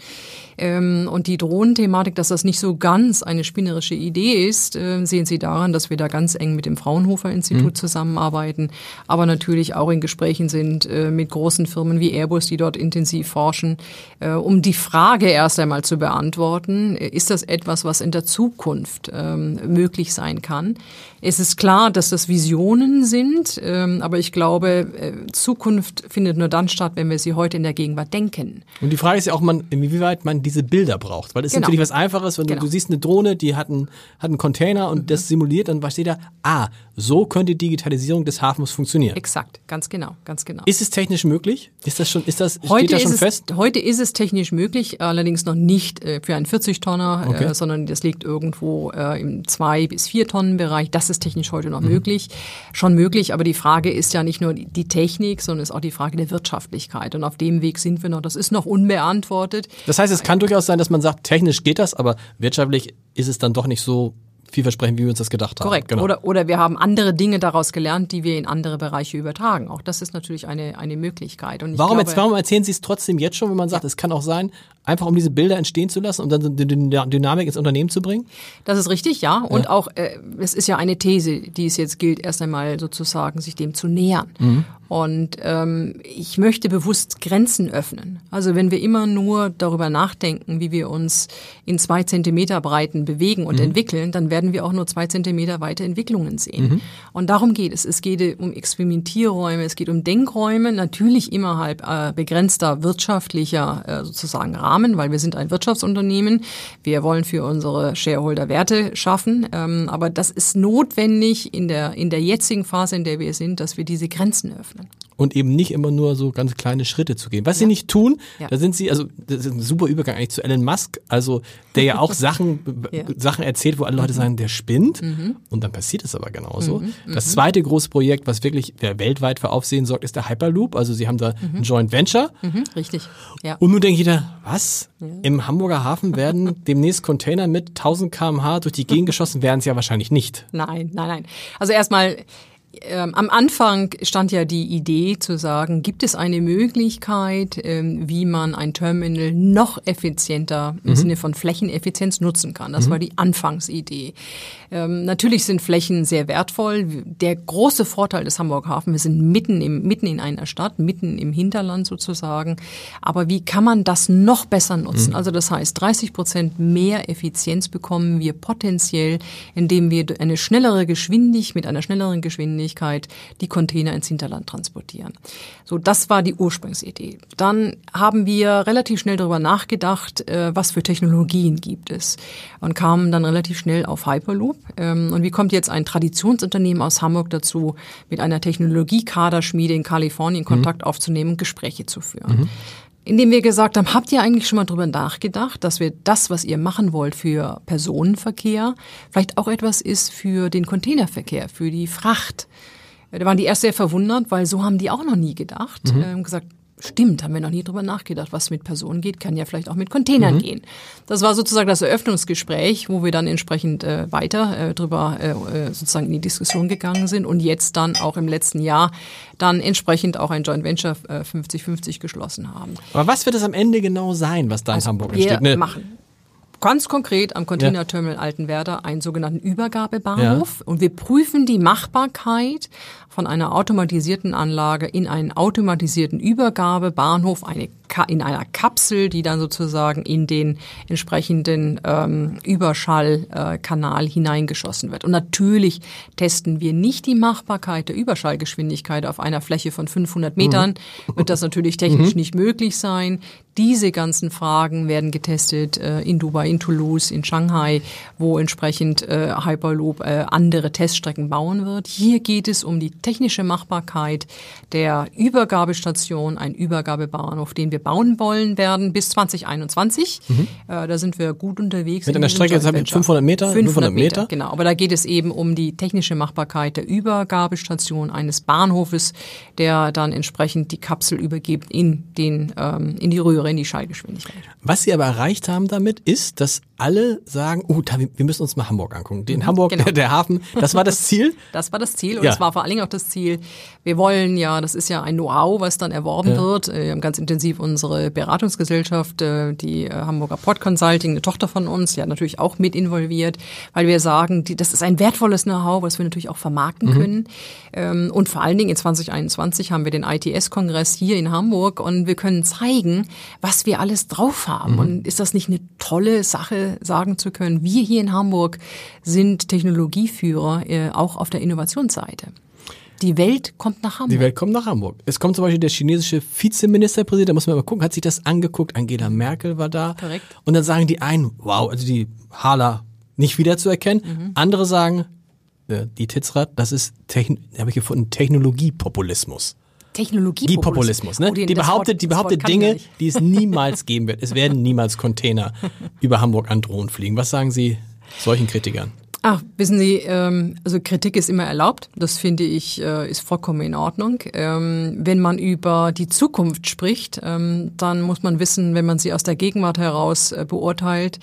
Ähm, und die Drohnenthematik, dass das nicht so ganz eine spinnerische Idee ist, äh, sehen Sie daran, dass wir da ganz eng mit dem Fraunhofer Institut mhm. zusammenarbeiten, aber natürlich auch in Gesprächen sind äh, mit großen Firmen wie Airbus, die dort intensiv forschen, äh, um die Frage erst einmal zu beantworten, äh, ist das etwas, was in der Zukunft ähm, möglich sein kann? Es ist klar, dass das Visionen sind, ähm, aber ich glaube, äh, Zukunft findet nur dann statt, wenn wir sie heute in der Gegenwart denken. Und die Frage ist ja auch, man, inwieweit man diese Bilder braucht. Weil es genau. ist natürlich was Einfaches, wenn genau. du, du, siehst eine Drohne, die hat einen, hat einen Container und mhm. das simuliert, dann steht da, ah, so könnte die Digitalisierung des Hafens funktionieren. Exakt, ganz genau, ganz genau. Ist es technisch möglich? Ist das schon, ist das, heute steht das schon es, fest? Heute ist es technisch möglich, allerdings noch nicht äh, für einen 40-Tonner, äh, okay. äh, sondern das liegt irgendwo äh, im 2 bis 4 Tonnen Bereich. Das ist technisch heute noch mhm. möglich. Schon möglich, aber die Frage ist ja nicht nur die Technik, sondern ist auch die Frage der Wirtschaftlichkeit. Und auf dem Weg sind wir noch. Das ist noch unbeantwortet. Das heißt, es kann durchaus sein, dass man sagt, technisch geht das, aber wirtschaftlich ist es dann doch nicht so vielversprechend, wie wir uns das gedacht haben. Korrekt. Genau. Oder, oder wir haben andere Dinge daraus gelernt, die wir in andere Bereiche übertragen. Auch das ist natürlich eine, eine Möglichkeit. Und warum, glaube, jetzt, warum erzählen Sie es trotzdem jetzt schon, wenn man sagt, ja. es kann auch sein, einfach um diese Bilder entstehen zu lassen und dann die Dynamik ins Unternehmen zu bringen? Das ist richtig, ja. Und ja. auch, äh, es ist ja eine These, die es jetzt gilt, erst einmal sozusagen sich dem zu nähern. Mhm. Und ähm, ich möchte bewusst Grenzen öffnen. Also wenn wir immer nur darüber nachdenken, wie wir uns in zwei Zentimeter Breiten bewegen und mhm. entwickeln, dann werden wir auch nur zwei Zentimeter weite Entwicklungen sehen. Mhm. Und darum geht es. Es geht um Experimentierräume, es geht um Denkräume, natürlich innerhalb äh, begrenzter wirtschaftlicher äh, sozusagen Rahmen weil wir sind ein Wirtschaftsunternehmen. Wir wollen für unsere Shareholder Werte schaffen. Ähm, aber das ist notwendig in der, in der jetzigen Phase, in der wir sind, dass wir diese Grenzen öffnen und eben nicht immer nur so ganz kleine Schritte zu gehen. Was ja. sie nicht tun, ja. da sind sie, also das ist ein super Übergang eigentlich zu Elon Musk, also der ja auch Sachen, ja. Sachen erzählt, wo alle Leute mhm. sagen, der spinnt mhm. und dann passiert es aber genauso. Mhm. Das mhm. zweite große Projekt, was wirklich weltweit für Aufsehen sorgt, ist der Hyperloop. Also sie haben da ein Joint Venture. Richtig. Ja. Und nun denkt jeder, was? Im Hamburger Hafen werden demnächst Container mit 1000 kmh durch die Gegend geschossen, werden sie ja wahrscheinlich nicht. Nein, nein, nein. Also erstmal ähm, am Anfang stand ja die Idee zu sagen, gibt es eine Möglichkeit, ähm, wie man ein Terminal noch effizienter im mhm. Sinne von Flächeneffizienz nutzen kann. Das mhm. war die Anfangsidee. Ähm, natürlich sind Flächen sehr wertvoll. Der große Vorteil des Hamburger Hafen, wir sind mitten, im, mitten in einer Stadt, mitten im Hinterland sozusagen. Aber wie kann man das noch besser nutzen? Mhm. Also das heißt, 30 Prozent mehr Effizienz bekommen wir potenziell, indem wir eine schnellere Geschwindigkeit, mit einer schnelleren Geschwindigkeit die Container ins Hinterland transportieren. So, das war die Ursprungsidee. Dann haben wir relativ schnell darüber nachgedacht, äh, was für Technologien gibt es und kamen dann relativ schnell auf Hyperloop Group. Ähm, und wie kommt jetzt ein Traditionsunternehmen aus Hamburg dazu, mit einer Technologiekaderschmiede in Kalifornien mhm. Kontakt mhm. aufzunehmen und Gespräche zu führen? Mhm. Indem wir gesagt haben, habt ihr eigentlich schon mal drüber nachgedacht, dass wir das, was ihr machen wollt für Personenverkehr, vielleicht auch etwas ist für den Containerverkehr, für die Fracht? Da waren die erst sehr verwundert, weil so haben die auch noch nie gedacht. Mhm. Ähm, gesagt, Stimmt, haben wir noch nie drüber nachgedacht. Was mit Personen geht, kann ja vielleicht auch mit Containern mhm. gehen. Das war sozusagen das Eröffnungsgespräch, wo wir dann entsprechend äh, weiter äh, drüber äh, äh sozusagen in die Diskussion gegangen sind und jetzt dann auch im letzten Jahr dann entsprechend auch ein Joint Venture 50-50 äh, geschlossen haben. Aber was wird es am Ende genau sein, was da in also Hamburg entsteht? Wir ne? machen ganz konkret am Containerterminal. Altenwerder einen sogenannten Übergabebahnhof ja. und wir prüfen die Machbarkeit von einer automatisierten Anlage in einen automatisierten Übergabebahnhof, eine in einer Kapsel, die dann sozusagen in den entsprechenden ähm, Überschallkanal äh, hineingeschossen wird. Und natürlich testen wir nicht die Machbarkeit der Überschallgeschwindigkeit auf einer Fläche von 500 Metern. Mhm. Wird das natürlich technisch mhm. nicht möglich sein. Diese ganzen Fragen werden getestet äh, in Dubai, in Toulouse, in Shanghai, wo entsprechend äh, Hyperloop äh, andere Teststrecken bauen wird. Hier geht es um die technische Machbarkeit der Übergabestation, ein Übergabebahnhof, den wir bauen wollen werden bis 2021. Mhm. Äh, da sind wir gut unterwegs. Mit einer Strecke jetzt 500 Meter? 500, 500 Meter, Meter, genau. Aber da geht es eben um die technische Machbarkeit der Übergabestation eines Bahnhofes, der dann entsprechend die Kapsel übergibt in den ähm, in die Röhre, in die Schallgeschwindigkeit. Was Sie aber erreicht haben damit ist, dass alle sagen, oh, wir müssen uns mal Hamburg angucken. Den mhm, Hamburg, genau. der Hafen, das war das Ziel. Das war das Ziel und ja. es war vor allen Dingen auch das das Ziel. Wir wollen ja, das ist ja ein Know-how, was dann erworben ja. wird. Wir haben ganz intensiv unsere Beratungsgesellschaft, äh, die äh, Hamburger Pod Consulting, eine Tochter von uns, ja natürlich auch mit involviert, weil wir sagen, die, das ist ein wertvolles Know-how, was wir natürlich auch vermarkten mhm. können. Ähm, und vor allen Dingen in 2021 haben wir den ITS-Kongress hier in Hamburg und wir können zeigen, was wir alles drauf haben. Mhm. Und ist das nicht eine tolle Sache, sagen zu können, wir hier in Hamburg sind Technologieführer, äh, auch auf der Innovationsseite. Die Welt kommt nach Hamburg. Die Welt kommt nach Hamburg. Es kommt zum Beispiel der chinesische Vizeministerpräsident, da muss man mal gucken, hat sich das angeguckt. Angela Merkel war da. Korrekt. Und dann sagen die einen, wow, also die Hala nicht wiederzuerkennen. Mhm. Andere sagen, äh, die Titzrad, das ist, habe ich gefunden, Technologiepopulismus. Technologiepopulismus. Ne? Oh, die, behauptet, Wort, die behauptet Dinge, die es niemals geben wird. Es werden niemals Container über Hamburg an Drohnen fliegen. Was sagen Sie solchen Kritikern? Ach, wissen Sie, ähm, also Kritik ist immer erlaubt. Das finde ich äh, ist vollkommen in Ordnung. Ähm, wenn man über die Zukunft spricht, ähm, dann muss man wissen, wenn man sie aus der Gegenwart heraus äh, beurteilt,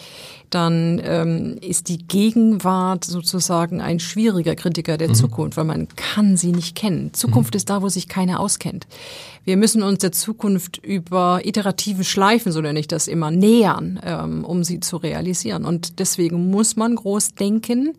dann ähm, ist die Gegenwart sozusagen ein schwieriger Kritiker der mhm. Zukunft, weil man kann sie nicht kennen. Zukunft mhm. ist da, wo sich keiner auskennt. Wir müssen uns der Zukunft über iterative Schleifen, so nenne ich das immer, nähern, ähm, um sie zu realisieren. Und deswegen muss man groß denken.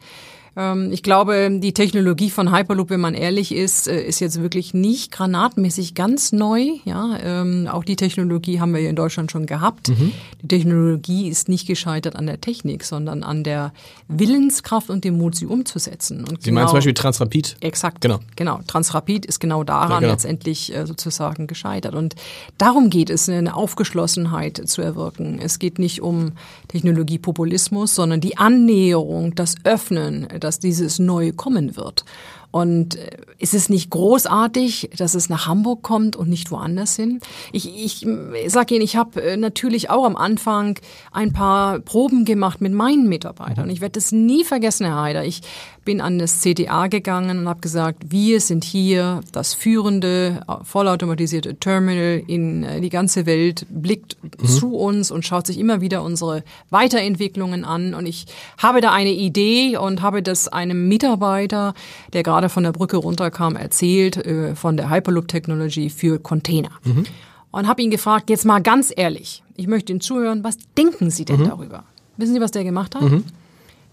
Ähm, ich glaube, die Technologie von Hyperloop, wenn man ehrlich ist, äh, ist jetzt wirklich nicht granatmäßig ganz neu. Ja, ähm, auch die Technologie haben wir hier in Deutschland schon gehabt. Mhm. Die Technologie ist nicht gescheitert an der Technik, sondern an der Willenskraft und dem Mut, sie umzusetzen. Und sie genau, meinen zum Beispiel Transrapid? Exakt. Genau. Genau. Transrapid ist genau daran ja, genau. letztendlich äh, sozusagen gescheitert. Und darum geht es, eine Aufgeschlossenheit zu erwirken. Es geht nicht um Technologiepopulismus, sondern die Annäherung, das Öffnen, dass dieses Neue kommen wird. Und äh, ist es nicht großartig, dass es nach Hamburg kommt und nicht woanders hin? Ich, ich sage Ihnen, ich habe äh, natürlich auch am Anfang ein paar Proben gemacht mit meinen Mitarbeitern. Ich werde das nie vergessen, Herr Heider. Ich bin an das CTA gegangen und habe gesagt, wir sind hier das führende, äh, vollautomatisierte Terminal in die ganze Welt, blickt mhm. zu uns und schaut sich immer wieder unsere Weiterentwicklungen an. Und ich habe da eine Idee und habe das einem Mitarbeiter, der gerade gerade von der Brücke runterkam, erzählt äh, von der Hyperloop-Technologie für Container. Mhm. Und habe ihn gefragt, jetzt mal ganz ehrlich, ich möchte Ihnen zuhören, was denken Sie denn mhm. darüber? Wissen Sie, was der gemacht hat? Mhm.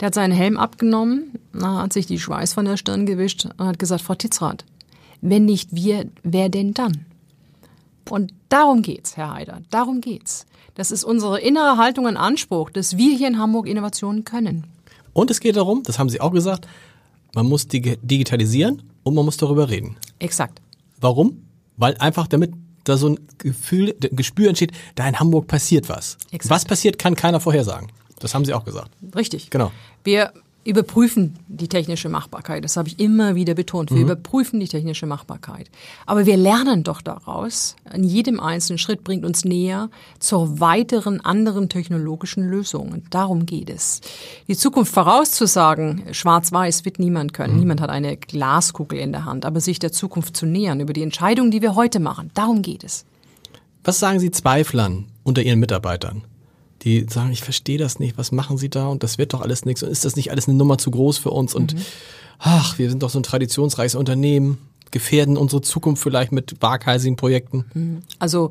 Der hat seinen Helm abgenommen, hat sich die Schweiß von der Stirn gewischt und hat gesagt, Frau Titzrath, wenn nicht wir, wer denn dann? Und darum geht's, Herr Heider, darum geht's. Das ist unsere innere Haltung und Anspruch, dass wir hier in Hamburg Innovationen können. Und es geht darum, das haben Sie auch gesagt, man muss digitalisieren und man muss darüber reden. Exakt. Warum? Weil einfach damit da so ein Gefühl, ein Gespür entsteht, da in Hamburg passiert was. Exakt. Was passiert, kann keiner vorhersagen. Das haben Sie auch gesagt. Richtig. Genau. Wir überprüfen die technische Machbarkeit. Das habe ich immer wieder betont. Wir mhm. überprüfen die technische Machbarkeit. Aber wir lernen doch daraus. In jedem einzelnen Schritt bringt uns näher zur weiteren anderen technologischen Lösungen. Darum geht es. Die Zukunft vorauszusagen, schwarz-weiß wird niemand können. Mhm. Niemand hat eine Glaskugel in der Hand. Aber sich der Zukunft zu nähern über die Entscheidungen, die wir heute machen, darum geht es. Was sagen Sie Zweiflern unter Ihren Mitarbeitern? Die sagen, ich verstehe das nicht, was machen sie da und das wird doch alles nichts und ist das nicht alles eine Nummer zu groß für uns und mhm. ach, wir sind doch so ein traditionsreiches Unternehmen gefährden unsere Zukunft vielleicht mit waghalsigen Projekten? Mhm. Also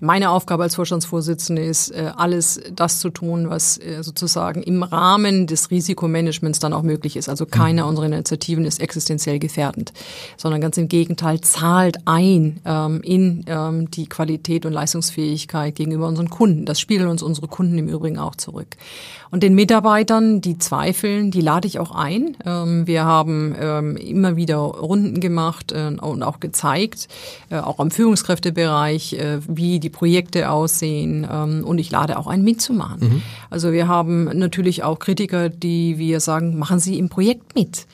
meine Aufgabe als Vorstandsvorsitzende ist, äh, alles das zu tun, was äh, sozusagen im Rahmen des Risikomanagements dann auch möglich ist. Also keine mhm. unserer Initiativen ist existenziell gefährdend, sondern ganz im Gegenteil zahlt ein ähm, in ähm, die Qualität und Leistungsfähigkeit gegenüber unseren Kunden. Das spiegeln uns unsere Kunden im Übrigen auch zurück. Und den Mitarbeitern, die zweifeln, die lade ich auch ein. Ähm, wir haben immer wieder Runden gemacht äh, und auch gezeigt, auch am Führungskräftebereich, wie die Projekte aussehen ähm, und ich lade auch ein mitzumachen. Mhm. Also wir haben natürlich auch Kritiker, die wir sagen, machen Sie im Projekt mit.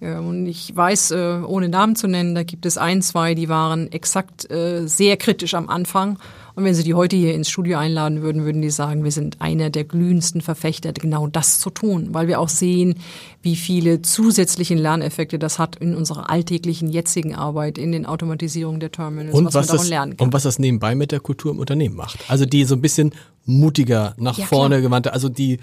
Und ich weiß, äh, ohne Namen zu nennen, da gibt es ein, zwei, die waren exakt äh, sehr kritisch am Anfang und wenn Sie die heute hier ins Studio einladen würden, würden die sagen, wir sind einer der glühendsten Verfechter, genau das zu tun, weil wir auch sehen, wie viele zusätzlichen Lerneffekte das hat in unserer alltäglichen jetzigen Arbeit, in den Automatisierungen der Terminals, und was, was das, lernen kann. Und was das nebenbei mit der Kultur im Unternehmen macht. Also die so ein bisschen mutiger nach ja, vorne klar. gewandte, also die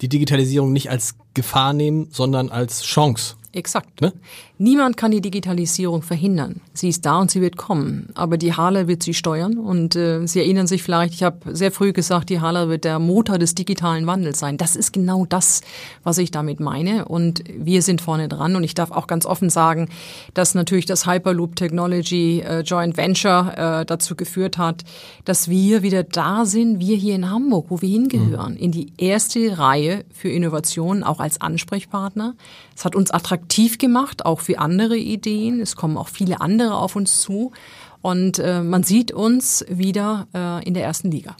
die Digitalisierung nicht als Gefahr nehmen, sondern als Chance. Exakt. Ne? Niemand kann die Digitalisierung verhindern. Sie ist da und sie wird kommen. Aber die Hala wird sie steuern. Und äh, Sie erinnern sich vielleicht, ich habe sehr früh gesagt, die Hala wird der Motor des digitalen Wandels sein. Das ist genau das, was ich damit meine. Und wir sind vorne dran. Und ich darf auch ganz offen sagen, dass natürlich das Hyperloop Technology äh, Joint Venture äh, dazu geführt hat, dass wir wieder da sind, wir hier in Hamburg, wo wir hingehören, mhm. in die erste Reihe für Innovationen, auch als Ansprechpartner. Es hat uns attraktiv gemacht, auch für andere Ideen. Es kommen auch viele andere auf uns zu. Und äh, man sieht uns wieder äh, in der ersten Liga.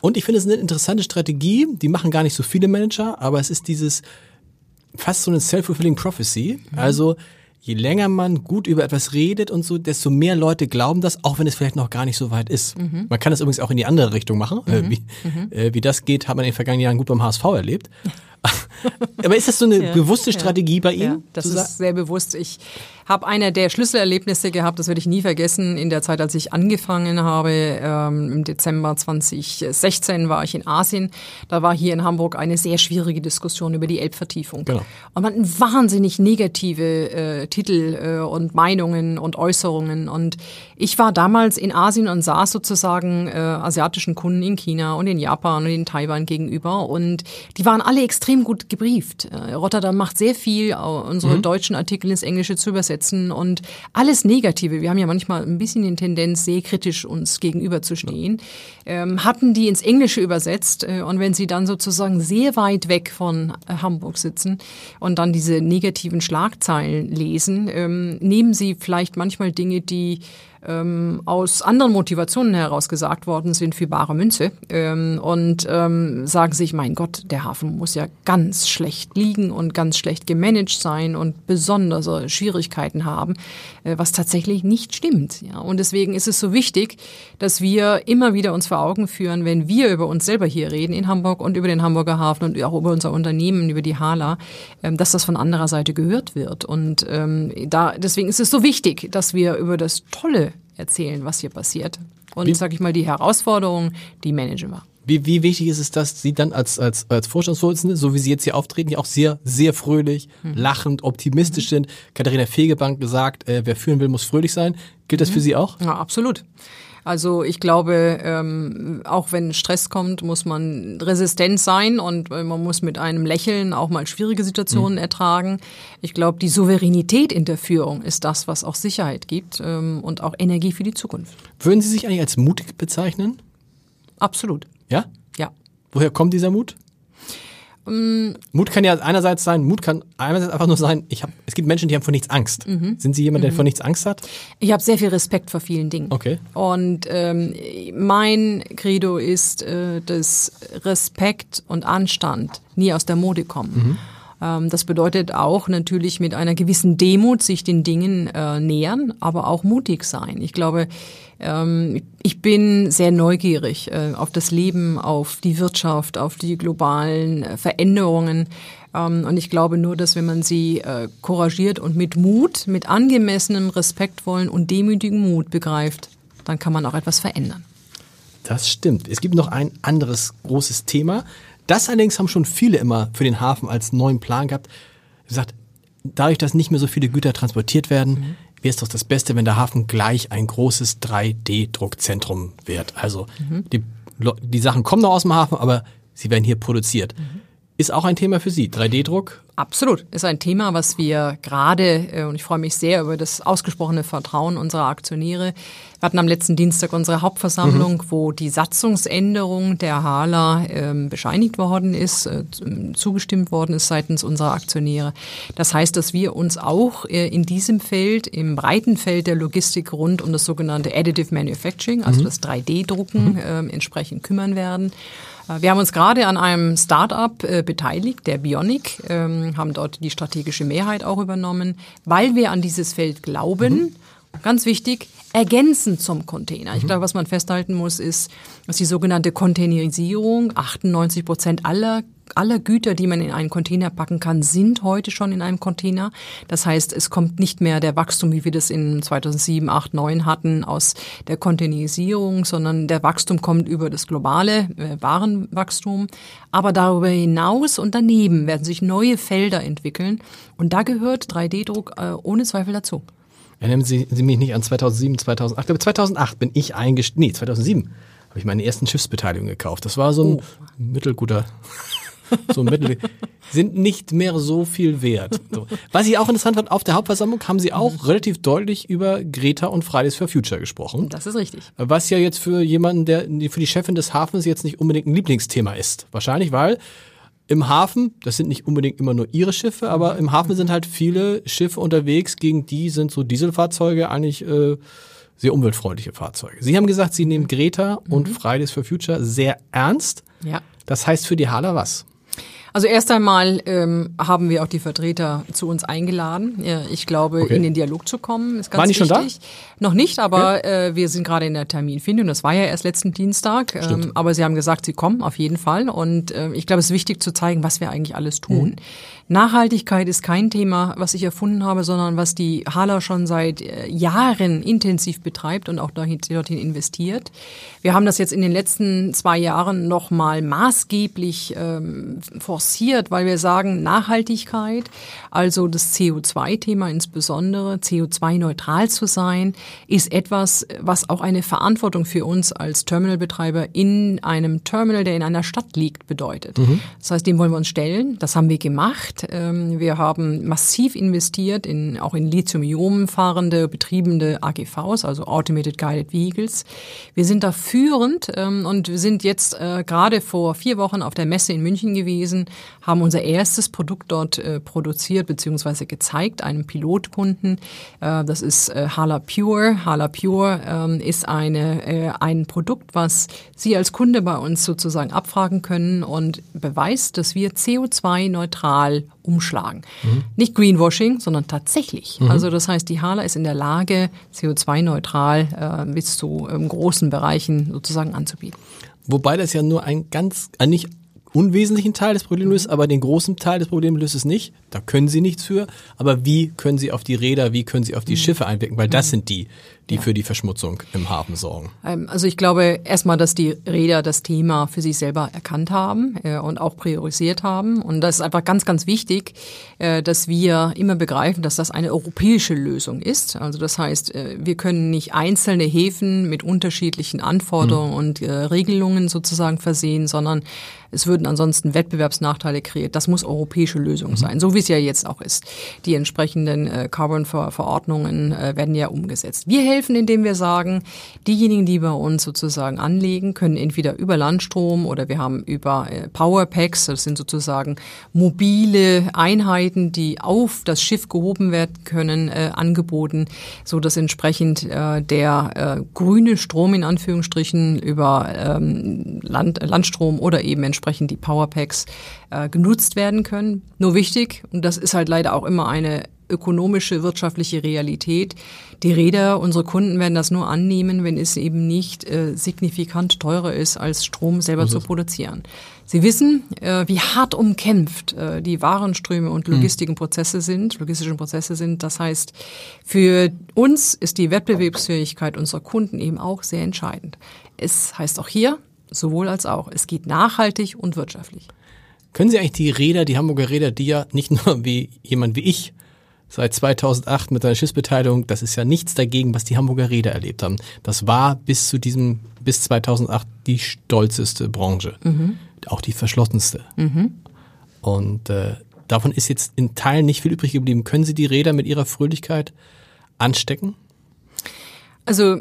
Und ich finde es eine interessante Strategie. Die machen gar nicht so viele Manager, aber es ist dieses fast so eine self-fulfilling prophecy. Mhm. Also je länger man gut über etwas redet und so, desto mehr Leute glauben das, auch wenn es vielleicht noch gar nicht so weit ist. Mhm. Man kann das übrigens auch in die andere Richtung machen. Äh, mhm. Wie, mhm. Äh, wie das geht, hat man in den vergangenen Jahren gut beim HSV erlebt. Aber ist das so eine ja, bewusste Strategie ja, bei Ihnen? Ja, das ist sehr bewusst. Ich habe einer der Schlüsselerlebnisse gehabt, das werde ich nie vergessen, in der Zeit, als ich angefangen habe, ähm, im Dezember 2016 war ich in Asien. Da war hier in Hamburg eine sehr schwierige Diskussion über die Elbvertiefung. Genau. Und man hatten wahnsinnig negative äh, Titel äh, und Meinungen und Äußerungen. Und ich war damals in Asien und saß sozusagen äh, asiatischen Kunden in China und in Japan und in Taiwan gegenüber. Und die waren alle extrem gut gebrieft. Äh, Rotterdam macht sehr viel, unsere mhm. deutschen Artikel ins Englische zu übersetzen setzen und alles Negative, wir haben ja manchmal ein bisschen die Tendenz, sehr kritisch uns gegenüberzustehen, ähm, hatten die ins Englische übersetzt. Äh, und wenn sie dann sozusagen sehr weit weg von äh, Hamburg sitzen und dann diese negativen Schlagzeilen lesen, ähm, nehmen sie vielleicht manchmal Dinge, die ähm, aus anderen Motivationen heraus gesagt worden sind für bare Münze ähm, und ähm, sagen sich, mein Gott, der Hafen muss ja ganz schlecht liegen und ganz schlecht gemanagt sein und besondere Schwierigkeiten haben, äh, was tatsächlich nicht stimmt. Ja. Und deswegen ist es so wichtig, dass wir immer wieder uns vor Augen führen, wenn wir über uns selber hier reden in Hamburg und über den Hamburger Hafen und auch über unser Unternehmen, über die Hala, ähm, dass das von anderer Seite gehört wird. Und ähm, da deswegen ist es so wichtig, dass wir über das Tolle erzählen, was hier passiert. Und, sag ich mal, die Herausforderungen, die managen wir. Wie, wie wichtig ist es, dass Sie dann als, als, als Vorstandsvorsitzende, so wie Sie jetzt hier auftreten, ja auch sehr, sehr fröhlich, mhm. lachend, optimistisch mhm. sind. Katharina Fegebank gesagt, äh, wer führen will, muss fröhlich sein. Gilt das mhm. für Sie auch? Ja, absolut. Also ich glaube, ähm, auch wenn Stress kommt, muss man resistent sein und äh, man muss mit einem Lächeln auch mal schwierige Situationen mhm. ertragen. Ich glaube, die Souveränität in der Führung ist das, was auch Sicherheit gibt ähm, und auch Energie für die Zukunft. Würden Sie sich eigentlich als mutig bezeichnen? Absolut. Ja? Ja. Woher kommt dieser Mut? Ähm, Mut kann ja einerseits sein, Mut kann einerseits einfach nur sein, ich hab, es gibt Menschen, die haben vor nichts Angst. Mhm. Sind Sie jemand, der mhm. vor nichts Angst hat? Ich habe sehr viel Respekt vor vielen Dingen. Okay. Und ähm, mein Credo ist, äh, dass Respekt und Anstand nie aus der Mode kommen. Mhm. Ähm, das bedeutet auch natürlich mit einer gewissen Demut sich den Dingen äh, nähern, aber auch mutig sein. Ich glaube, ähm, ich bin sehr neugierig äh, auf das Leben, auf die Wirtschaft, auf die globalen äh, Veränderungen. Ähm, und ich glaube nur, dass wenn man sie äh, couragiert und mit Mut, mit angemessenem respektvollen und demütigen Mut begreift, dann kann man auch etwas verändern. Das stimmt. Es gibt noch ein anderes großes Thema. Das allerdings haben schon viele immer für den Hafen als neuen Plan gehabt. Gesagt, dadurch, dass nicht mehr so viele Güter transportiert werden, mhm wäre es doch das Beste, wenn der Hafen gleich ein großes 3D-Druckzentrum wird. Also mhm. die, die Sachen kommen noch aus dem Hafen, aber sie werden hier produziert. Mhm. Ist auch ein Thema für Sie, 3D-Druck? Absolut. Ist ein Thema, was wir gerade, äh, und ich freue mich sehr über das ausgesprochene Vertrauen unserer Aktionäre. Wir hatten am letzten Dienstag unsere Hauptversammlung, mhm. wo die Satzungsänderung der HALA äh, bescheinigt worden ist, äh, zugestimmt worden ist seitens unserer Aktionäre. Das heißt, dass wir uns auch äh, in diesem Feld, im breiten Feld der Logistik rund um das sogenannte Additive Manufacturing, also mhm. das 3D-Drucken, mhm. äh, entsprechend kümmern werden. Äh, wir haben uns gerade an einem Start-up äh, beteiligt, der Bionic, ähm, haben dort die strategische Mehrheit auch übernommen, weil wir an dieses Feld glauben. Mhm ganz wichtig, ergänzend zum Container. Ich glaube, was man festhalten muss, ist, dass die sogenannte Containerisierung, 98 Prozent aller aller Güter, die man in einen Container packen kann, sind heute schon in einem Container. Das heißt, es kommt nicht mehr der Wachstum, wie wir das in 2007, 8, 9 hatten, aus der Containerisierung, sondern der Wachstum kommt über das globale äh, Warenwachstum. Aber darüber hinaus und daneben werden sich neue Felder entwickeln. Und da gehört 3D-Druck äh, ohne Zweifel dazu. Erinnern Sie, Sie mich nicht an 2007, 2008. Ich glaube, 2008 bin ich eingestiegen. Nee, 2007 habe ich meine ersten Schiffsbeteiligung gekauft. Das war so ein oh. mittelguter so Mittel sind nicht mehr so viel wert. So. Was ich auch interessant fand, auf der Hauptversammlung haben sie auch mhm. relativ deutlich über Greta und Fridays for Future gesprochen. Das ist richtig. Was ja jetzt für jemanden, der für die Chefin des Hafens jetzt nicht unbedingt ein Lieblingsthema ist. Wahrscheinlich, weil im Hafen, das sind nicht unbedingt immer nur ihre Schiffe, aber im Hafen sind halt viele Schiffe unterwegs, gegen die sind so Dieselfahrzeuge eigentlich äh, sehr umweltfreundliche Fahrzeuge. Sie haben gesagt, Sie nehmen Greta mhm. und Fridays for Future sehr ernst. Ja. Das heißt für die Hala was? Also erst einmal ähm, haben wir auch die Vertreter zu uns eingeladen. Ich glaube, okay. in den Dialog zu kommen ist ganz Waren die wichtig. schon da? Noch nicht, aber okay. äh, wir sind gerade in der Terminfindung. Das war ja erst letzten Dienstag. Ähm, aber sie haben gesagt, sie kommen auf jeden Fall. Und äh, ich glaube, es ist wichtig zu zeigen, was wir eigentlich alles tun. Mhm. Nachhaltigkeit ist kein Thema, was ich erfunden habe, sondern was die Hala schon seit äh, Jahren intensiv betreibt und auch dorthin investiert. Wir haben das jetzt in den letzten zwei Jahren nochmal maßgeblich ähm, forciert, weil wir sagen, Nachhaltigkeit, also das CO2-Thema insbesondere, CO2-neutral zu sein, ist etwas, was auch eine Verantwortung für uns als Terminalbetreiber in einem Terminal, der in einer Stadt liegt, bedeutet. Mhm. Das heißt, dem wollen wir uns stellen. Das haben wir gemacht. Ähm, wir haben massiv investiert in, auch in Lithium-Ionen fahrende, betriebene AGVs, also Automated Guided Vehicles. Wir sind da führend ähm, und wir sind jetzt äh, gerade vor vier Wochen auf der Messe in München gewesen, haben unser erstes Produkt dort äh, produziert bzw. gezeigt, einem Pilotkunden. Äh, das ist Hala Pure. Hala Pure ähm, ist eine, ein Produkt, was Sie als Kunde bei uns sozusagen abfragen können und beweist, dass wir CO2-neutral umschlagen. Mhm. Nicht Greenwashing, sondern tatsächlich. Mhm. Also das heißt, die Hala ist in der Lage, CO2-neutral äh, bis zu ähm, großen Bereichen sozusagen anzubieten. Wobei das ja nur ein ganz, äh, nicht unwesentlichen Teil des Problems löst, aber den großen Teil des Problems löst es nicht. Da können sie nichts für. Aber wie können sie auf die Räder, wie können sie auf die mhm. Schiffe einwirken? Weil das mhm. sind die, die ja. für die Verschmutzung im Hafen sorgen. Ähm, also ich glaube erstmal, dass die Räder das Thema für sich selber erkannt haben äh, und auch priorisiert haben. Und das ist einfach ganz, ganz wichtig, äh, dass wir immer begreifen, dass das eine europäische Lösung ist. Also das heißt, äh, wir können nicht einzelne Häfen mit unterschiedlichen Anforderungen mhm. und Regelungen sozusagen versehen, sondern es würden ansonsten Wettbewerbsnachteile kreiert. Das muss europäische Lösung mhm. sein, so wie es ja jetzt auch ist. Die entsprechenden äh, Carbon-Verordnungen äh, werden ja umgesetzt. Wir helfen, indem wir sagen, diejenigen, die bei uns sozusagen anlegen, können entweder über Landstrom oder wir haben über äh, Powerpacks, das sind sozusagen mobile Einheiten, die auf das Schiff gehoben werden können, äh, angeboten, so dass entsprechend äh, der äh, grüne Strom in Anführungsstrichen über ähm, Land, Landstrom oder eben entsprechend entsprechend die Powerpacks äh, genutzt werden können. Nur wichtig, und das ist halt leider auch immer eine ökonomische, wirtschaftliche Realität. Die Räder, unsere Kunden werden das nur annehmen, wenn es eben nicht äh, signifikant teurer ist, als Strom selber mhm. zu produzieren. Sie wissen, äh, wie hart umkämpft äh, die Warenströme und mhm. logistischen Prozesse sind, logistischen Prozesse sind. Das heißt, für uns ist die Wettbewerbsfähigkeit unserer Kunden eben auch sehr entscheidend. Es heißt auch hier, Sowohl als auch. Es geht nachhaltig und wirtschaftlich. Können Sie eigentlich die Räder, die Hamburger Räder, die ja nicht nur wie jemand wie ich seit 2008 mit seiner Schiffsbeteiligung, das ist ja nichts dagegen, was die Hamburger Räder erlebt haben. Das war bis zu diesem, bis 2008 die stolzeste Branche. Mhm. Auch die verschlossenste. Mhm. Und äh, davon ist jetzt in Teilen nicht viel übrig geblieben. Können Sie die Räder mit Ihrer Fröhlichkeit anstecken? Also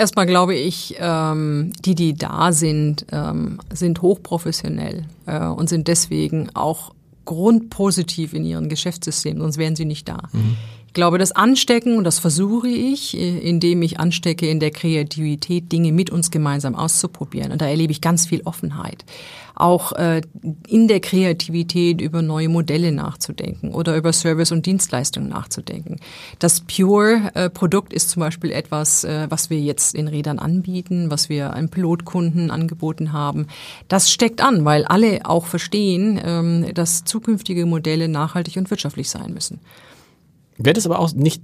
Erstmal glaube ich, ähm, die, die da sind, ähm, sind hochprofessionell äh, und sind deswegen auch grundpositiv in ihren Geschäftssystemen, sonst wären sie nicht da. Mhm. Ich glaube, das Anstecken, und das versuche ich, äh, indem ich anstecke in der Kreativität, Dinge mit uns gemeinsam auszuprobieren. Und da erlebe ich ganz viel Offenheit. Auch äh, in der Kreativität über neue Modelle nachzudenken oder über Service und Dienstleistungen nachzudenken. Das Pure-Produkt ist zum Beispiel etwas, äh, was wir jetzt in Rädern anbieten, was wir einem Pilotkunden angeboten haben. Das steckt an, weil alle auch verstehen, ähm, dass zukünftige Modelle nachhaltig und wirtschaftlich sein müssen. Wäre das aber auch nicht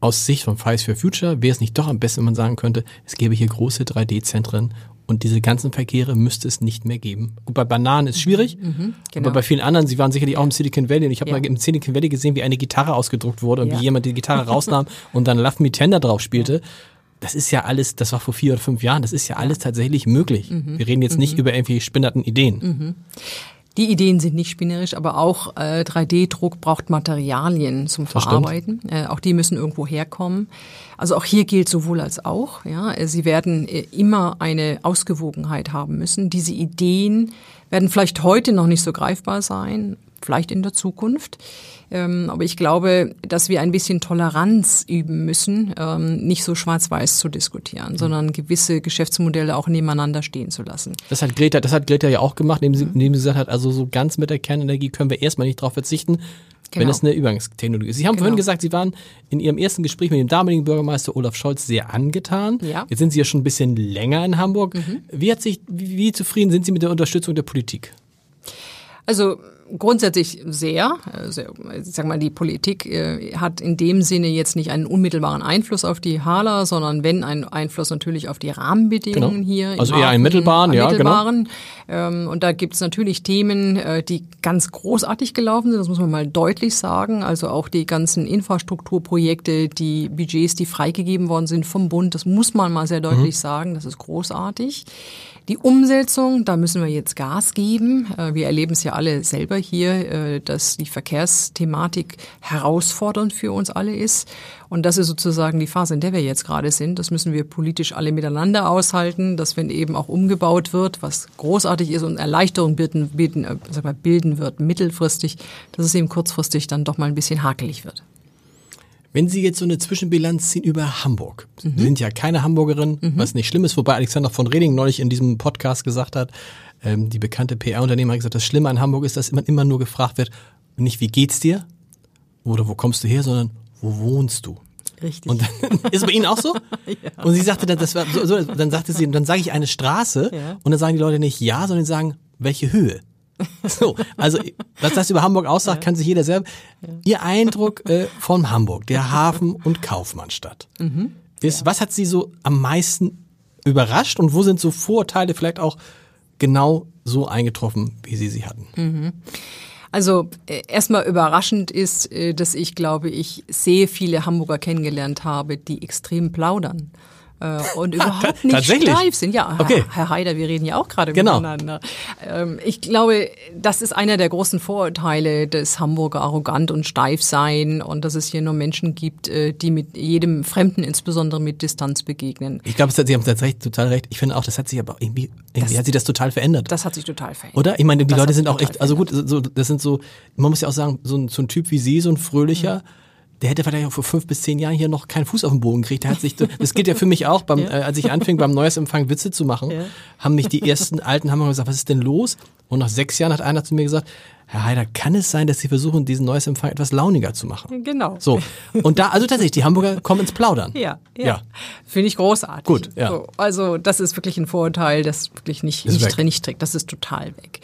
aus Sicht von Fridays for Future, wäre es nicht doch am besten, wenn man sagen könnte, es gäbe hier große 3D-Zentren und diese ganzen Verkehre müsste es nicht mehr geben. Gut, bei Bananen ist schwierig, mhm, genau. aber bei vielen anderen, Sie waren sicherlich auch im Silicon Valley und ich habe ja. mal im Silicon Valley gesehen, wie eine Gitarre ausgedruckt wurde und ja. wie jemand die Gitarre rausnahm und dann Love Me Tender drauf spielte. Das ist ja alles, das war vor vier oder fünf Jahren, das ist ja alles tatsächlich möglich. Mhm. Wir reden jetzt nicht mhm. über irgendwie spinnerten Ideen. Die Ideen sind nicht spinnerisch, aber auch äh, 3D-Druck braucht Materialien zum Verarbeiten. Äh, auch die müssen irgendwo herkommen. Also auch hier gilt sowohl als auch. Ja, sie werden äh, immer eine Ausgewogenheit haben müssen. Diese Ideen werden vielleicht heute noch nicht so greifbar sein, vielleicht in der Zukunft. Ähm, aber ich glaube, dass wir ein bisschen Toleranz üben müssen, ähm, nicht so schwarz-weiß zu diskutieren, mhm. sondern gewisse Geschäftsmodelle auch nebeneinander stehen zu lassen. Das hat Greta, das hat Greta ja auch gemacht, indem sie, mhm. indem sie gesagt hat, also so ganz mit der Kernenergie können wir erstmal nicht darauf verzichten. Genau. wenn es eine Übergangstechnologie ist. Sie haben genau. vorhin gesagt, Sie waren in Ihrem ersten Gespräch mit dem damaligen Bürgermeister Olaf Scholz sehr angetan. Ja. Jetzt sind Sie ja schon ein bisschen länger in Hamburg. Mhm. Wie, hat sich, wie, wie zufrieden sind Sie mit der Unterstützung der Politik? Also Grundsätzlich sehr. Also, ich sag mal, die Politik äh, hat in dem Sinne jetzt nicht einen unmittelbaren Einfluss auf die Hala, sondern wenn einen Einfluss natürlich auf die Rahmenbedingungen genau. hier. Also eher einen mittelbaren, ja, mittelbaren. genau. Ähm, und da gibt es natürlich Themen, äh, die ganz großartig gelaufen sind, das muss man mal deutlich sagen. Also auch die ganzen Infrastrukturprojekte, die Budgets, die freigegeben worden sind vom Bund, das muss man mal sehr deutlich mhm. sagen, das ist großartig. Die Umsetzung, da müssen wir jetzt Gas geben. Äh, wir erleben es ja alle selber hier, äh, dass die Verkehrsthematik herausfordernd für uns alle ist. Und das ist sozusagen die Phase, in der wir jetzt gerade sind. Das müssen wir politisch alle miteinander aushalten, dass wenn eben auch umgebaut wird, was großartig ist und Erleichterung bilden, bilden, äh, sag mal, bilden wird mittelfristig, dass es eben kurzfristig dann doch mal ein bisschen hakelig wird. Wenn Sie jetzt so eine Zwischenbilanz ziehen über Hamburg, mhm. Sie sind ja keine Hamburgerin, mhm. was nicht schlimm ist, wobei Alexander von Reding neulich in diesem Podcast gesagt hat, ähm, die bekannte PR-Unternehmer hat gesagt, das Schlimme an Hamburg ist, dass man immer nur gefragt wird, nicht wie geht's dir oder wo kommst du her, sondern wo wohnst du? Richtig. Und dann, ist bei Ihnen auch so? ja. Und sie sagte dann, das war so, so dann sagte sie, dann sage ich eine Straße ja. und dann sagen die Leute nicht ja, sondern sagen welche Höhe. So, also was das über Hamburg aussagt, ja. kann sich jeder selber. Ja. Ihr Eindruck äh, von Hamburg, der Hafen- und Kaufmannstadt, mhm. ist, ja. was hat Sie so am meisten überrascht und wo sind so Vorurteile vielleicht auch genau so eingetroffen, wie Sie sie hatten? Mhm. Also äh, erstmal überraschend ist, äh, dass ich glaube, ich sehr viele Hamburger kennengelernt habe, die extrem plaudern und überhaupt nicht steif sind. Ja, okay. Herr Haider, wir reden ja auch gerade genau. miteinander. Ähm, ich glaube, das ist einer der großen Vorurteile des Hamburger arrogant und steif sein und dass es hier nur Menschen gibt, äh, die mit jedem Fremden insbesondere mit Distanz begegnen. Ich glaube, Sie haben das recht, total recht. Ich finde auch, das hat sich aber irgendwie, irgendwie das, hat sich das total verändert. Das hat sich total verändert. Oder? Ich meine, die das Leute sind auch echt, also gut, so, das sind so, man muss ja auch sagen, so ein, so ein Typ wie Sie, so ein fröhlicher, mhm der hätte vielleicht auch vor fünf bis zehn Jahren hier noch keinen Fuß auf den Boden gekriegt. Der hat sich, das geht ja für mich auch, beim, ja. äh, als ich anfing, beim Neujahrsempfang Witze zu machen, ja. haben mich die ersten Alten haben gesagt, was ist denn los? Und nach sechs Jahren hat einer zu mir gesagt, Herr Heider, kann es sein, dass Sie versuchen, diesen neues Empfang etwas launiger zu machen? Genau. So. Und da, also tatsächlich, die Hamburger kommen ins Plaudern. Ja, ja. ja. Finde ich großartig. Gut, ja. So, also, das ist wirklich ein Vorurteil, das wirklich nicht, ist nicht, nicht trägt. Das ist total weg.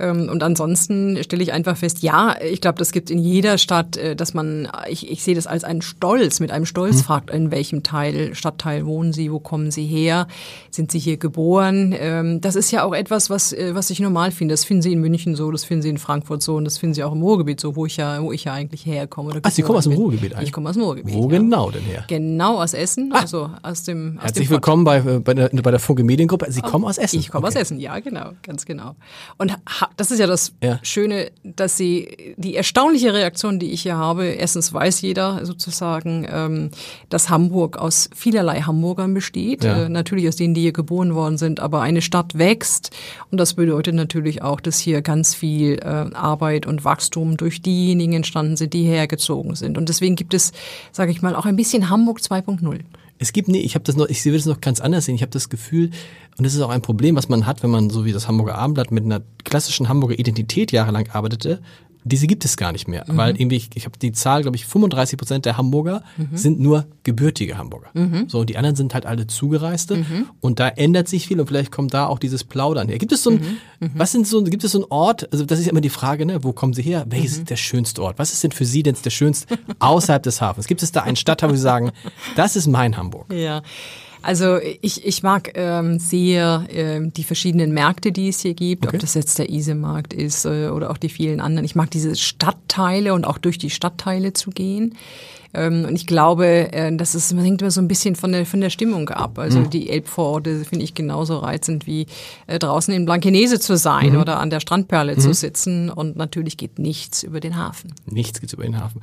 Ähm, und ansonsten stelle ich einfach fest, ja, ich glaube, das gibt in jeder Stadt, äh, dass man, ich, ich sehe das als einen Stolz, mit einem Stolz hm. fragt, in welchem Teil, Stadtteil wohnen Sie, wo kommen Sie her, sind Sie hier geboren? Ähm, das ist ja auch etwas, was, äh, was ich normal finde. Das finden Sie in München so, das finden Sie in Frankfurt so und das finden Sie auch im Ruhrgebiet so, wo ich ja, wo ich ja eigentlich herkomme. Ach, Sie kommen aus dem Ruhrgebiet eigentlich? Ich komme aus dem Ruhrgebiet. Wo ja. genau denn her? Genau aus Essen, ah. also aus dem aus Herzlich dem willkommen bei, äh, bei der, bei der Funke Mediengruppe. Sie kommen aus Essen? Ich komme okay. aus Essen, ja, genau, ganz genau. Und das ist ja das ja. Schöne, dass Sie, die erstaunliche Reaktion, die ich hier habe, erstens weiß jeder sozusagen, ähm, dass Hamburg aus vielerlei Hamburgern besteht. Ja. Äh, natürlich aus denen, die hier geboren worden sind, aber eine Stadt wächst und das bedeutet natürlich auch, dass hier ganz viel äh, Arbeit und Wachstum durch diejenigen entstanden sind, die hergezogen sind. Und deswegen gibt es, sage ich mal, auch ein bisschen Hamburg 2.0. Es gibt, nee, ich habe das noch, ich will das noch ganz anders sehen. Ich habe das Gefühl, und das ist auch ein Problem, was man hat, wenn man so wie das Hamburger Abendblatt mit einer klassischen Hamburger Identität jahrelang arbeitete, diese gibt es gar nicht mehr, mhm. weil irgendwie, ich, ich habe die Zahl, glaube ich, 35 Prozent der Hamburger mhm. sind nur gebürtige Hamburger. Mhm. So, und die anderen sind halt alle Zugereiste mhm. und da ändert sich viel und vielleicht kommt da auch dieses Plaudern her. Gibt es so ein, mhm. Mhm. was sind so, gibt es so ein Ort, also das ist immer die Frage, ne, wo kommen Sie her? Welches ist der schönste Ort? Was ist denn für Sie denn der schönste außerhalb des Hafens? Gibt es da einen Stadtteil, wo Sie sagen, das ist mein Hamburg? Ja. Also ich, ich mag ähm, sehr ähm, die verschiedenen Märkte, die es hier gibt, okay. ob das jetzt der Isemarkt ist äh, oder auch die vielen anderen. Ich mag diese Stadtteile und auch durch die Stadtteile zu gehen. Ähm, und ich glaube, äh, das ist, man hängt immer so ein bisschen von der, von der Stimmung ab. Also mhm. die Elbvororte finde ich genauso reizend wie äh, draußen in Blankenese zu sein mhm. oder an der Strandperle mhm. zu sitzen. Und natürlich geht nichts über den Hafen. Nichts geht über den Hafen.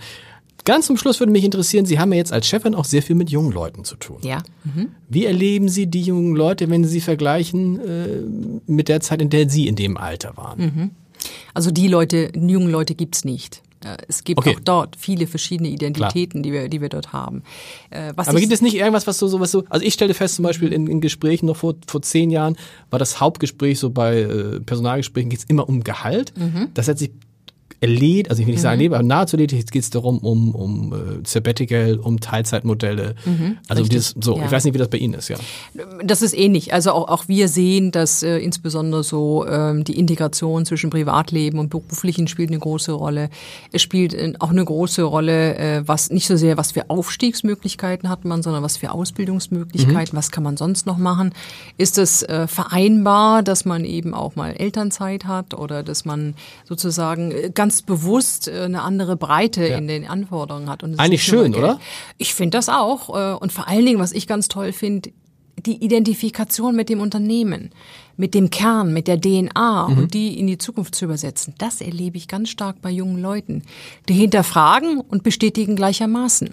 Ganz zum Schluss würde mich interessieren, Sie haben ja jetzt als Chefin auch sehr viel mit jungen Leuten zu tun. Ja. Mhm. Wie erleben Sie die jungen Leute, wenn Sie sie vergleichen äh, mit der Zeit, in der Sie in dem Alter waren? Mhm. Also die Leute, die jungen Leute gibt's nicht. Äh, es gibt okay. auch dort viele verschiedene Identitäten, die wir, die wir dort haben. Äh, Aber gibt es nicht irgendwas, was so, so, was so, also ich stellte fest, zum Beispiel in, in Gesprächen noch vor, vor zehn Jahren war das Hauptgespräch so bei äh, Personalgesprächen geht es immer um Gehalt. Mhm. Das hat sich erledigt, also ich will nicht mhm. sagen erledigt, aber nahezu erledigt, jetzt geht es darum, um, um äh, Sabbatical, um Teilzeitmodelle. Mhm, also dieses, so, ja. ich weiß nicht, wie das bei Ihnen ist, ja. Das ist ähnlich. Also auch, auch wir sehen, dass äh, insbesondere so ähm, die Integration zwischen Privatleben und Beruflichen spielt eine große Rolle. Es spielt äh, auch eine große Rolle, äh, was nicht so sehr, was für Aufstiegsmöglichkeiten hat man, sondern was für Ausbildungsmöglichkeiten, mhm. was kann man sonst noch machen. Ist es äh, vereinbar, dass man eben auch mal Elternzeit hat oder dass man sozusagen äh, ganz ganz bewusst äh, eine andere Breite ja. in den Anforderungen hat. Und Eigentlich schön, oder? Ich finde das auch. Äh, und vor allen Dingen, was ich ganz toll finde, die Identifikation mit dem Unternehmen, mit dem Kern, mit der DNA mhm. und die in die Zukunft zu übersetzen. Das erlebe ich ganz stark bei jungen Leuten, die hinterfragen und bestätigen gleichermaßen.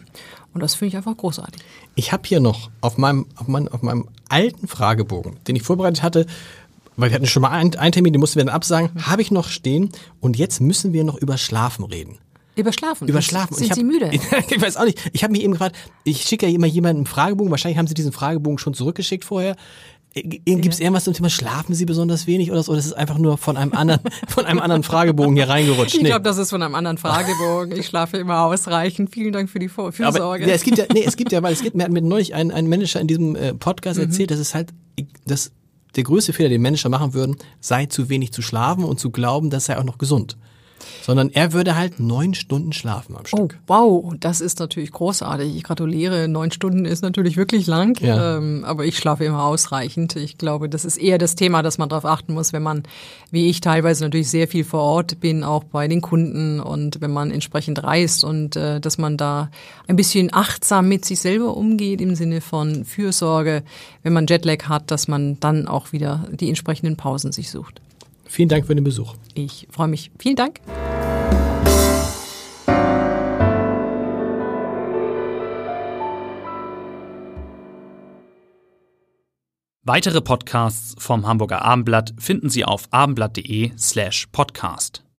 Und das finde ich einfach großartig. Ich habe hier noch auf meinem, auf, meinem, auf meinem alten Fragebogen, den ich vorbereitet hatte, weil wir hatten schon mal einen, einen Termin, den mussten wir dann absagen, mhm. habe ich noch stehen und jetzt müssen wir noch über Schlafen reden. Über Schlafen? Über Schlafen. Sind hab, Sie müde? ich weiß auch nicht. Ich habe mich eben gefragt, ich schicke ja immer jemanden einen Fragebogen, wahrscheinlich haben Sie diesen Fragebogen schon zurückgeschickt vorher. Äh, Gibt es irgendwas zum Thema, schlafen Sie besonders wenig oder so? Oder ist es einfach nur von einem anderen, von einem anderen Fragebogen hier reingerutscht? Ich nee. glaube, das ist von einem anderen Fragebogen. Ich schlafe immer ausreichend. Vielen Dank für die Fürsorge. Aber, ja, es gibt ja, nee, es gibt ja, weil es gibt, mir hat mir neulich ein, ein Manager in diesem äh, Podcast mhm. erzählt, dass es halt, dass der größte Fehler, den Menschen machen würden, sei zu wenig zu schlafen und zu glauben, das sei auch noch gesund sondern er würde halt neun Stunden schlafen am Stück. Oh, wow, das ist natürlich großartig. Ich gratuliere. Neun Stunden ist natürlich wirklich lang, ja. ähm, aber ich schlafe immer ausreichend. Ich glaube, das ist eher das Thema, dass man darauf achten muss, wenn man, wie ich teilweise natürlich sehr viel vor Ort bin, auch bei den Kunden und wenn man entsprechend reist und äh, dass man da ein bisschen achtsam mit sich selber umgeht im Sinne von Fürsorge, wenn man Jetlag hat, dass man dann auch wieder die entsprechenden Pausen sich sucht. Vielen Dank für den Besuch. Ich freue mich. Vielen Dank. Weitere Podcasts vom Hamburger Abendblatt finden Sie auf abendblatt.de slash podcast.